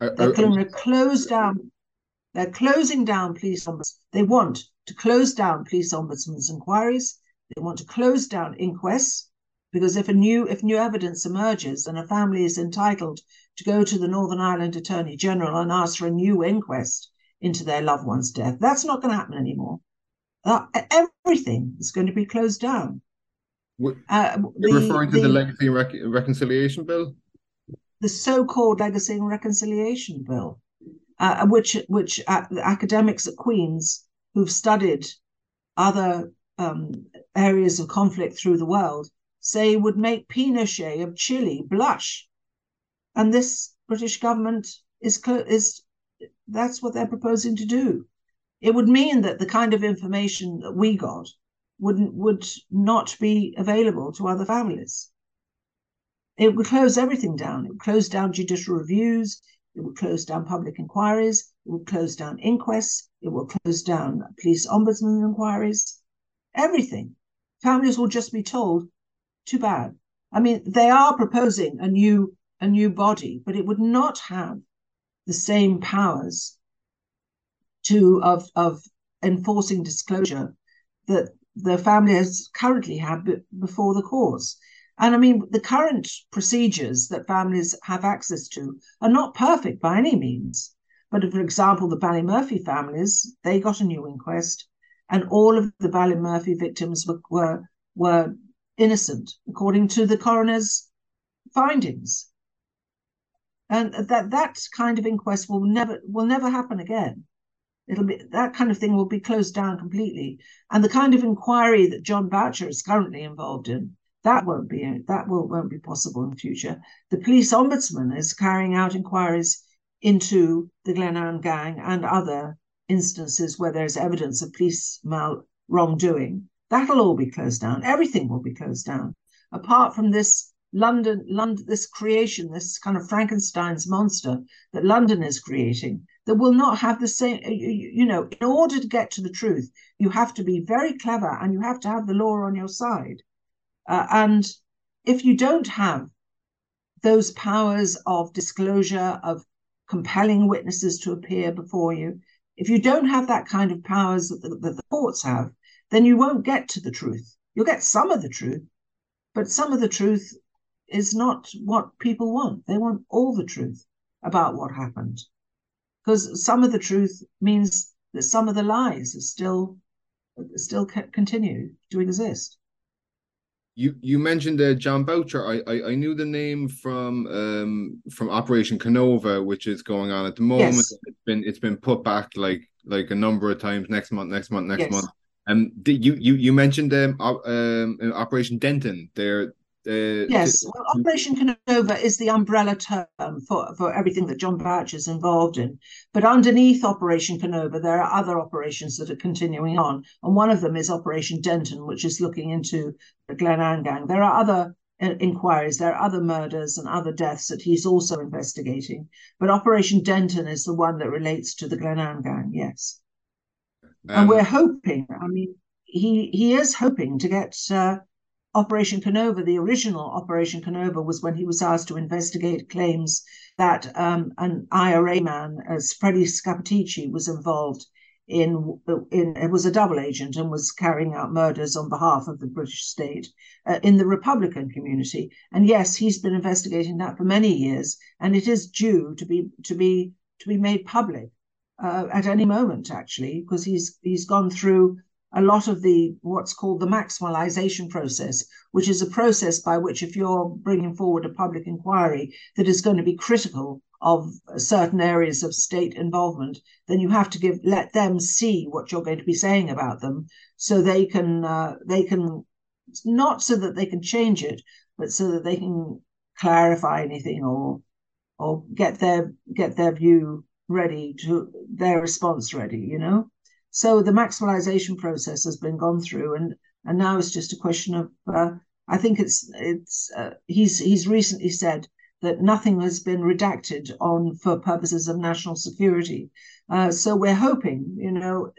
Uh, they're going to close down. They're closing down police ombuds. They want to close down police ombudsman's inquiries. They want to close down inquests because if a new if new evidence emerges and a family is entitled to go to the Northern Ireland Attorney General and ask for a new inquest into their loved one's death. That's not going to happen anymore. Uh, everything is going to be closed down. What, uh, the, referring to the, the Legacy and Rec- Reconciliation Bill? The so-called Legacy and Reconciliation Bill, uh, which which uh, academics at Queen's who've studied other um, areas of conflict through the world say would make Pinochet of Chile blush and this British government is is that's what they're proposing to do. It would mean that the kind of information that we got wouldn't would not be available to other families. It would close everything down. It would close down judicial reviews. It would close down public inquiries, it would close down inquests, it will close down police ombudsman inquiries, everything. Families will just be told, too bad. I mean, they are proposing a new a new body, but it would not have the same powers to of of enforcing disclosure that the family has currently had before the courts. And I mean, the current procedures that families have access to are not perfect by any means. But for example, the Ballymurphy families, they got a new inquest, and all of the Ballymurphy victims were, were, were innocent, according to the coroner's findings. And that that kind of inquest will never will never happen again. It'll be that kind of thing will be closed down completely. And the kind of inquiry that Jon Boutcher is currently involved in that won't be that will, won't be possible in future. The police ombudsman is carrying out inquiries into the Glenanne gang and other instances where there's evidence of police mal wrongdoing. That'll all be closed down. Everything will be closed down, apart from this London, London, this creation, this kind of Frankenstein's monster that London is creating, that will not have the same. You know, in order to get to the truth, you have to be very clever and you have to have the law on your side. Uh, and if you don't have those powers of disclosure, of compelling witnesses to appear before you, if you don't have that kind of powers that the, that the courts have, then you won't get to the truth. You'll get some of the truth, but some of the truth is not what people want. They want all the truth about what happened. Because some of the truth means that some of the lies are still still continue to exist. You you mentioned uh, Jon Boutcher. I, I, I knew the name from um from Operation Kenova, which is going on at the moment. Yes. It's been it's been put back like like a number of times. Next month, next month, next yes. month. Um, you you you mentioned um, um Operation Denton? There uh, yes, well, Operation Kenova is the umbrella term for, for everything that Jon Boutcher is involved in. But underneath Operation Kenova, there are other operations that are continuing on. And one of them is Operation Denton, which is looking into the Glenanne gang. There are other uh, inquiries, there are other murders and other deaths that he's also investigating. But Operation Denton is the one that relates to the Glenanne gang, yes. Um, and we're hoping, I mean, he, he is hoping to get. Uh, Operation Kenova. the original Operation Kenova was when he was asked to investigate claims that um, an IRA man, as Freddie Scappaticci, was involved in, in it was a double agent and was carrying out murders on behalf of the British state uh, in the Republican community. And yes, he's been investigating that for many years, and it is due to be to be to be made public uh, at any moment, actually, because he's he's gone through a lot of the what's called the Maxwellisation process, which is a process by which, if you're bringing forward a public inquiry that is going to be critical of certain areas of state involvement, then you have to give let them see what you're going to be saying about them, so they can uh, they can not so that they can change it, but so that they can clarify anything or or get their get their view ready to their response ready, you know. So the Maxwellisation process has been gone through, and and now it's just a question of. Uh, I think it's it's uh, he's he's recently said that nothing has been redacted on for purposes of national security. Uh, so we're hoping, you know,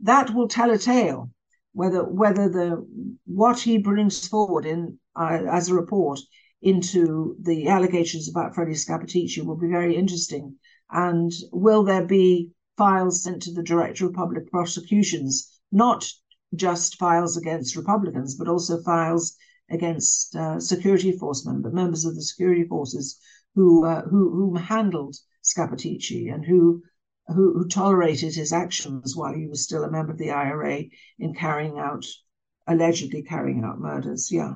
that will tell a tale. Whether whether the what he brings forward in uh, as a report into the allegations about Freddie Scappaticci will be very interesting. And will there be files sent to the Director of Public Prosecutions, not just files against Republicans, but also files against uh, security force members, members of the security forces who uh, who who handled Scappaticci and who, who who tolerated his actions while he was still a member of the IRA in carrying out allegedly carrying out murders. Yeah.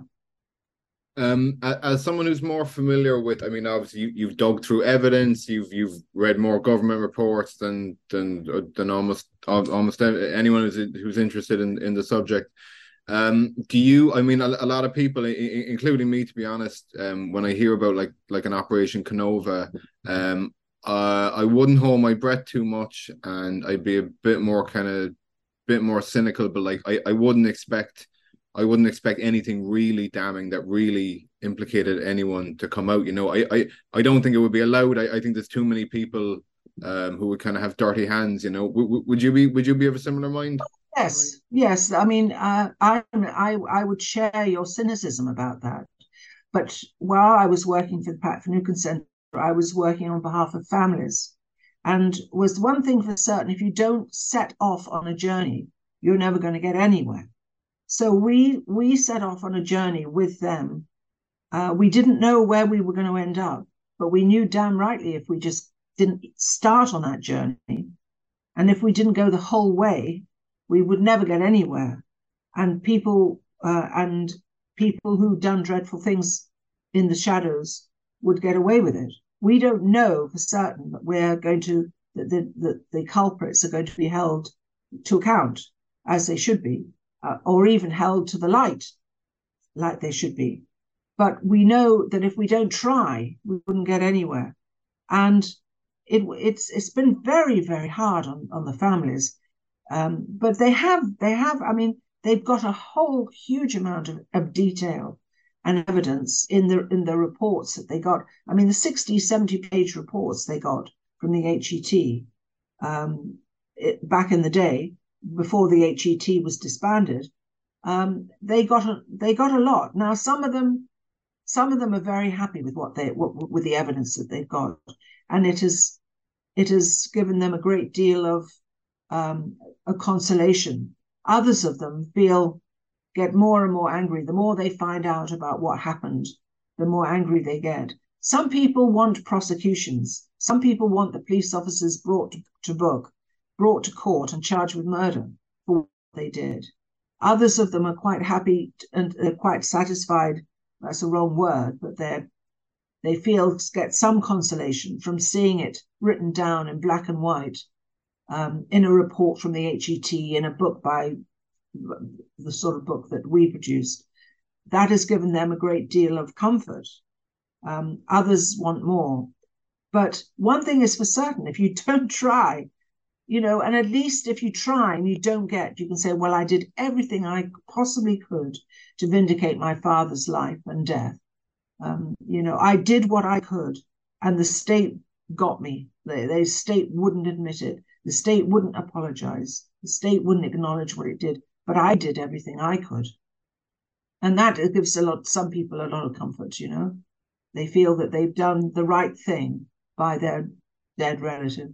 Um, as someone who's more familiar with, I mean, obviously you, you've dug through evidence, you've you've read more government reports than than than almost almost anyone who's who's interested in in the subject. Um, do you? I mean, a, a lot of people, including me, to be honest, um, when I hear about like like an Operation Kenova um, uh, I wouldn't hold my breath too much, and I'd be a bit more kind of bit more cynical. But like, I I wouldn't expect I wouldn't expect anything really damning that really implicated anyone to come out. You know, I I, I don't think it would be allowed. I, I think there's too many people um, who would kind of have dirty hands. You know, w- would you be would you be of a similar mind? Yes, yes. I mean, uh, I I I would share your cynicism about that. But while I was working for the Pat Finucane Centre, I was working on behalf of families, and was one thing for certain: if you don't set off on a journey, you're never going to get anywhere. So we we set off on a journey with them. Uh, we didn't know where we were going to end up, but we knew damn rightly if we just didn't start on that journey, and if we didn't go the whole way, we would never get anywhere. And people uh, and people who've done dreadful things in the shadows would get away with it. We don't know for certain that we're going to that the, the, the culprits are going to be held to account as they should be uh, or even held to the light like they should be. But we know that if we don't try, we wouldn't get anywhere. And it, it's it's been very very hard on, on the families, um, but they have they have I mean they've got a whole huge amount of, of detail and evidence in the in the reports that they got. I mean the 60, 70 page reports they got from the HET um, it, back in the day before the HET was disbanded, um, they got a, they got a lot. Now some of them some of them are very happy with what they what, with the evidence that they've got, and it has it has given them a great deal of um, a consolation. Others of them feel get more and more angry the more they find out about what happened. The more angry they get. Some people want prosecutions. Some people want the police officers brought to, to book brought to court and charged with murder for what they did. Others of them are quite happy and they're quite satisfied. That's a wrong word, but they're they feel get some consolation from seeing it written down in black and white um, in a report from the HET in a book by the sort of book that we produced. That has given them a great deal of comfort. Um, others want more. But one thing is for certain if you don't try, you know, and at least if you try and you don't get, you can say, well, I did everything I possibly could to vindicate my father's life and death. Um, you know, I did what I could, and the state got me. The, the state wouldn't admit it. The state wouldn't apologize. The state wouldn't acknowledge what it did. But I did everything I could. And that gives a lot, some people a lot of comfort, you know. They feel that they've done the right thing by their dead relative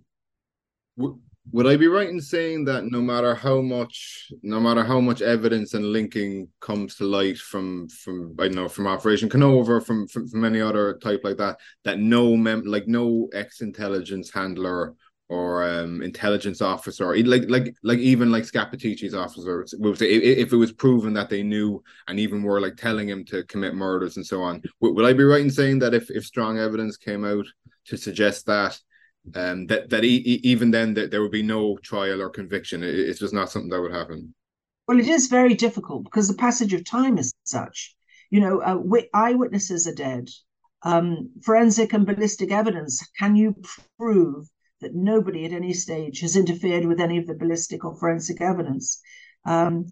would I be right in saying that no matter how much, no matter how much evidence and linking comes to light from from I know from Operation Kenova, from from, from any other type like that, that no mem like no ex intelligence handler or um intelligence officer, like like like even like Scappaticci's officer, if it was proven that they knew and even were like telling him to commit murders and so on, would, would I be right in saying that if if strong evidence came out to suggest that um, that that even then that there would be no trial or conviction. It, it's just not something that would happen. Well, it is very difficult because the passage of time is such. You know, uh, eyewitnesses are dead. Um, forensic and ballistic evidence. Can you prove that nobody at any stage has interfered with any of the ballistic or forensic evidence? Um,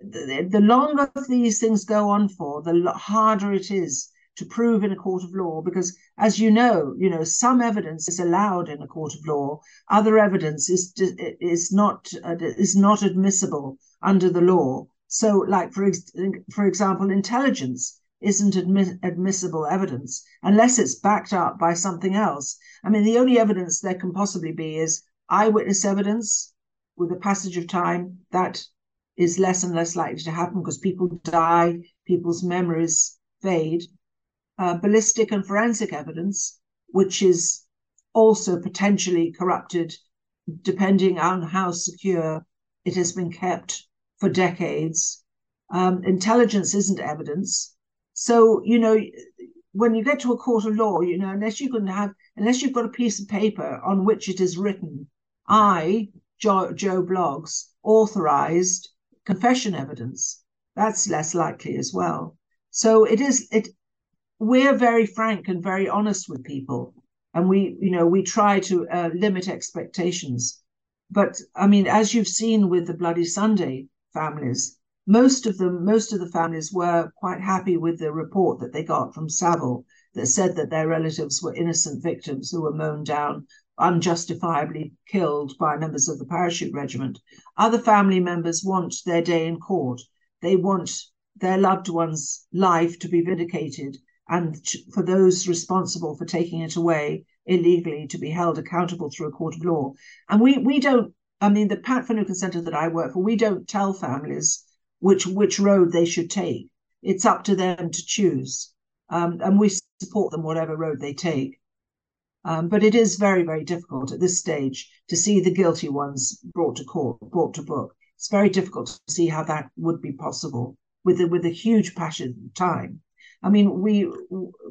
the, the longer these things go on for, the harder it is to prove in a court of law because as you know you know some evidence is allowed in a court of law. Other evidence is is not is not admissible under the law. So like for for example intelligence isn't admi- admissible evidence unless it's backed up by something else. I mean the only evidence there can possibly be is eyewitness evidence with the passage of time that is less and less likely to happen because people die people's memories fade uh, ballistic and forensic evidence, which is also potentially corrupted depending on how secure it has been kept for decades. Um, intelligence isn't evidence. So, you know, when you get to a court of law, you know, unless you can have, unless you've got a piece of paper on which it is written, I, Joe, Joe Bloggs, authorized confession evidence, that's less likely as well. So it is, it, we're very frank and very honest with people and we you know we try to uh, limit expectations but i mean as you've seen with the bloody sunday families most of them, most of the families were quite happy with the report that they got from saville that said that their relatives were innocent victims who were mown down, unjustifiably killed by members of the parachute regiment. Other family members want their day in court. They want their loved one's life to be vindicated and for those responsible for taking it away illegally to be held accountable through a court of law. And we we don't, I mean, the Pat Finucane Centre that I work for, we don't tell families which which road they should take. It's up to them to choose. Um, and we support them whatever road they take. Um, but it is very, very difficult at this stage to see the guilty ones brought to court, brought to book. It's very difficult to see how that would be possible with a, with a huge passion time. I mean, we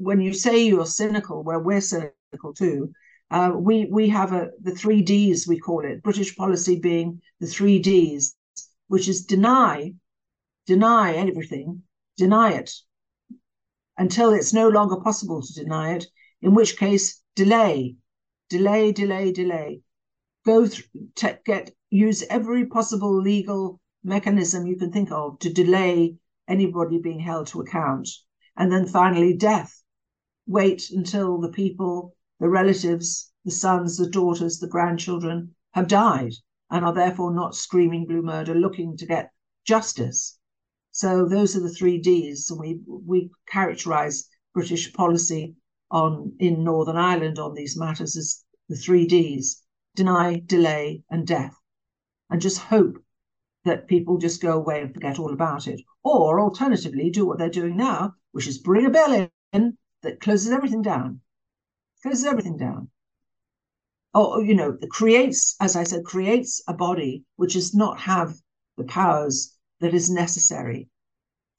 when you say you're cynical, well, we're cynical too. Uh, we we have a the three Ds we call it British policy being the three Ds, which is deny, deny everything, deny it until it's no longer possible to deny it. In which case, delay, delay, delay, delay. Go through, get use every possible legal mechanism you can think of to delay anybody being held to account. And then finally, death. Wait until the people, the relatives, the sons, the daughters, the grandchildren have died and are therefore not screaming blue murder looking to get justice. So those are the three Ds. And we we characterize British policy on in Northern Ireland on these matters as the three Ds: deny, delay, and death. And just hope that people just go away and forget all about it. Or alternatively, do what they're doing now, which is bring a bill in that closes everything down. Closes everything down. Or, you know, creates, as I said, creates a body which does not have the powers that is necessary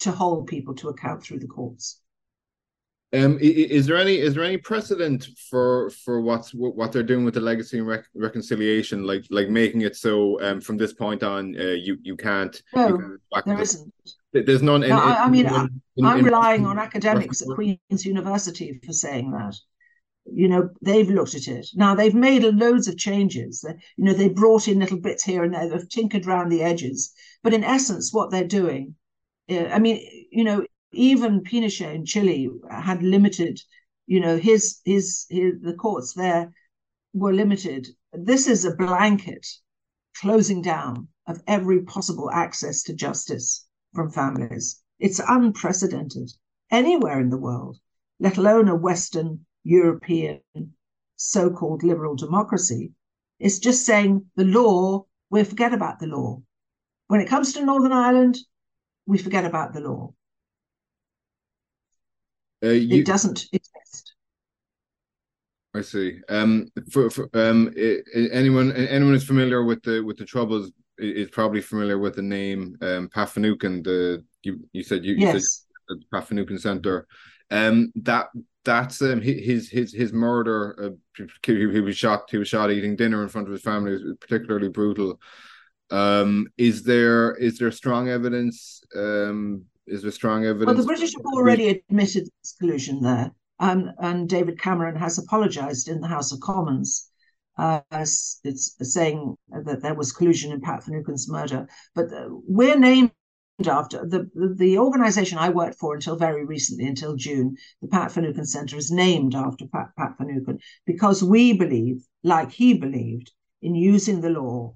to hold people to account through the courts. Um, is there any is there any precedent for for what's what they're doing with the legacy and rec- reconciliation, like like making it so um, from this point on uh, you you can't. No, you can't there isn't. There's none. In, no, I, I, mean, in, in, I'm relying on academics at Queen's University for saying that. You know, they've looked at it. Now they've made loads of changes. You know, they brought in little bits here and there. They've tinkered around the edges, but in essence, what they're doing, uh, I mean, you know, even Pinochet in Chile had limited, you know, his, his, his the courts there were limited. This is a blanket closing down of every possible access to justice from families. It's unprecedented anywhere in the world, let alone a Western European so called liberal democracy. It's just saying the law, we forget about the law. When it comes to Northern Ireland, we forget about the law. Uh, you, it doesn't exist. I see. Um, for, for um, anyone anyone who's familiar with the with the troubles is probably familiar with the name um Pat Finucane. The you you said you, yes. you said the Pat Finucane Center. Um, that that's um his his his murder. Uh, he, he was shot. He was shot eating dinner in front of his family. It was particularly brutal. Um, is there is there strong evidence um is there strong evidence? Well, the British have already admitted this collusion there, um, and David Cameron has apologised in the House of Commons. Uh, it's saying that there was collusion in Pat Finucane's murder, but uh, we're named after the, the, the organisation I worked for until very recently, until June. The Pat Finucane Centre is named after Pat, Pat Finucane because we believe, like he believed, in using the law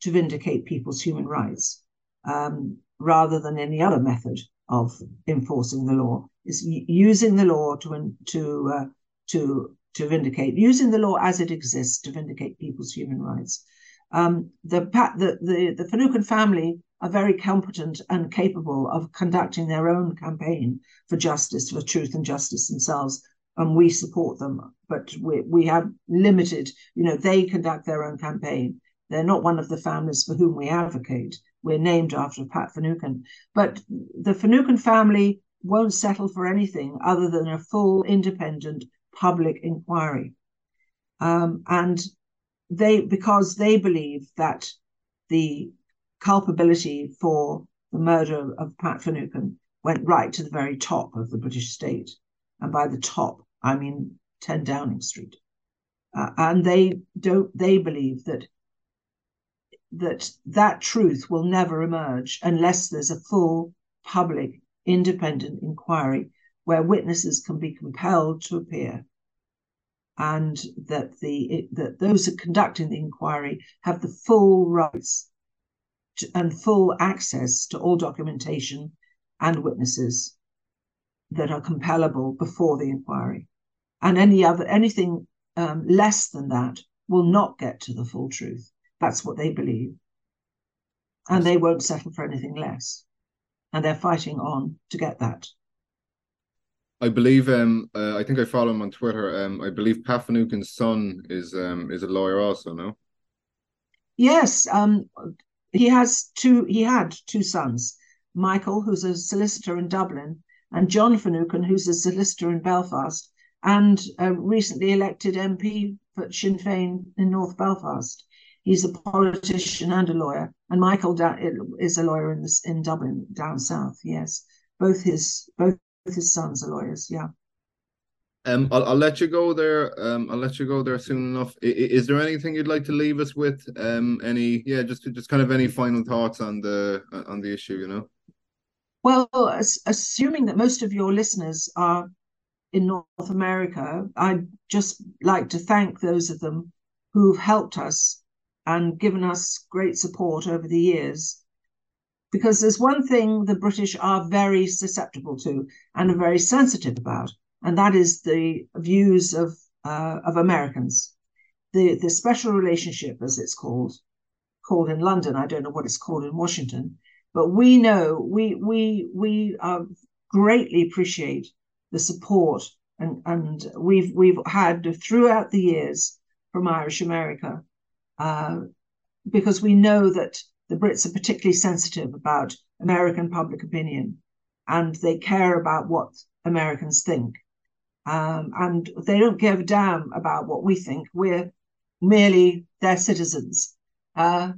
to vindicate people's human rights um, rather than any other method of enforcing the law. Is using the law to to uh, to to vindicate, using the law as it exists to vindicate people's human rights. Um, the, the the the Finucane family are very competent and capable of conducting their own campaign for justice, for truth and justice themselves, and we support them. But we we have limited, you know, they conduct their own campaign. They're not one of the families for whom we advocate we're named after Pat Finucane. But the Finucane family won't settle for anything other than a full, independent public inquiry. Um, and they, because they believe that the culpability for the murder of Pat Finucane went right to the very top of the British state. And by the top, I mean 10 Downing Street. Uh, and they don't, they believe that that that truth will never emerge unless there's a full public independent inquiry where witnesses can be compelled to appear and that the that those who conducting the inquiry have the full rights to, and full access to all documentation and witnesses that are compellable before the inquiry. And any other anything um, less than that will not get to the full truth that's what they believe and they won't settle for anything less and they're fighting on to get that I believe um uh, I think I follow him on Twitter. Um I believe Pat Finucane's son is um is a lawyer also, no? Yes, um he has two he had two sons, Michael, who's a solicitor in Dublin, and John Finucane, who's a solicitor in Belfast, and a recently elected MP for Sinn Féin in North Belfast. He's a politician and a lawyer, and Michael is a lawyer in this in Dublin down south. Yes, both his both his sons are lawyers. Yeah. Um, I'll, I'll let you go there. Um, I'll let you go there soon enough. Is, is there anything you'd like to leave us with? Um, any, yeah, just just kind of any final thoughts on the on the issue, you know? Well, assuming that most of your listeners are in North America, I'd just like to thank those of them who've helped us and given us great support over the years because there's one thing the British are very susceptible to and are very sensitive about, and that is the views of uh, of Americans, the the special relationship, as it's called, called in London. I don't know what it's called in Washington, but we know we we we uh, greatly appreciate the support and and we've we've had throughout the years from Irish America, uh, because we know that the Brits are particularly sensitive about American public opinion and they care about what Americans think. Um, and they don't give a damn about what we think. We're merely their citizens. Uh,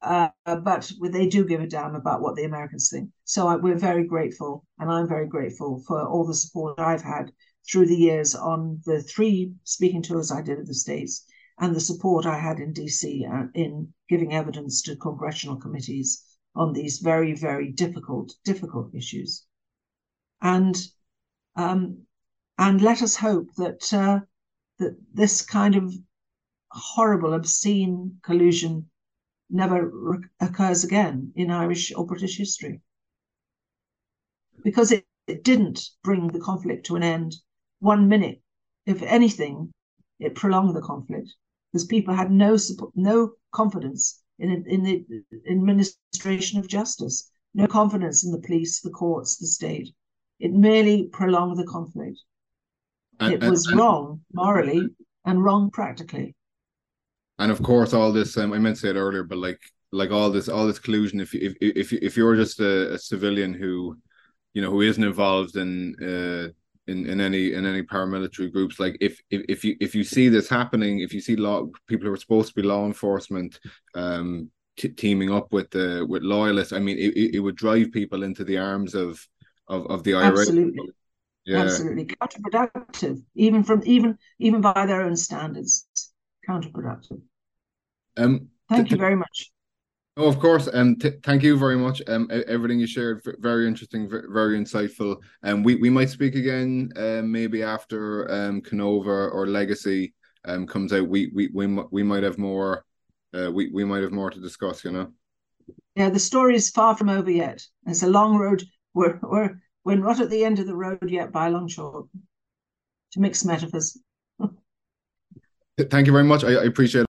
uh, but they do give a damn about what the Americans think. So I, we're very grateful, and I'm very grateful for all the support I've had through the years on the three speaking tours I did in the States and the support I had in DC uh, in giving evidence to congressional committees on these very, very difficult, difficult issues. And um, and let us hope that uh, that this kind of horrible, obscene collusion never occurs again in Irish or British history, because it, it didn't bring the conflict to an end one minute. If anything, it prolonged the conflict because people had no support, no confidence in in the administration of justice, no confidence in the police, the courts, the state. It merely prolonged the conflict. And, it was and, wrong morally and wrong practically. And of course, all this um, I meant to say it earlier, but like like all this all this collusion. If if if if you're just a, a civilian who, you know, who isn't involved in uh, in, in any in any paramilitary groups. Like if, if if you if you see this happening if you see law people who are supposed to be law enforcement um t- teaming up with the with loyalists i mean it, it would drive people into the arms of of, of the IRA absolutely. Yeah. absolutely. Counterproductive even from even even by their own standards. Counterproductive. Um thank th- you very much Oh, of course. Um, t- thank you very much. Um, everything you shared, very interesting, very insightful. And um, we, we might speak again, um, maybe after um, Kenova or Legacy um comes out. We we we we might have more. Uh, we we might have more to discuss. You know. Yeah, the story is far from over yet. It's a long road. We're we're we're not at the end of the road yet by a long shot. To mix metaphors. Thank you very much. I, I appreciate. it.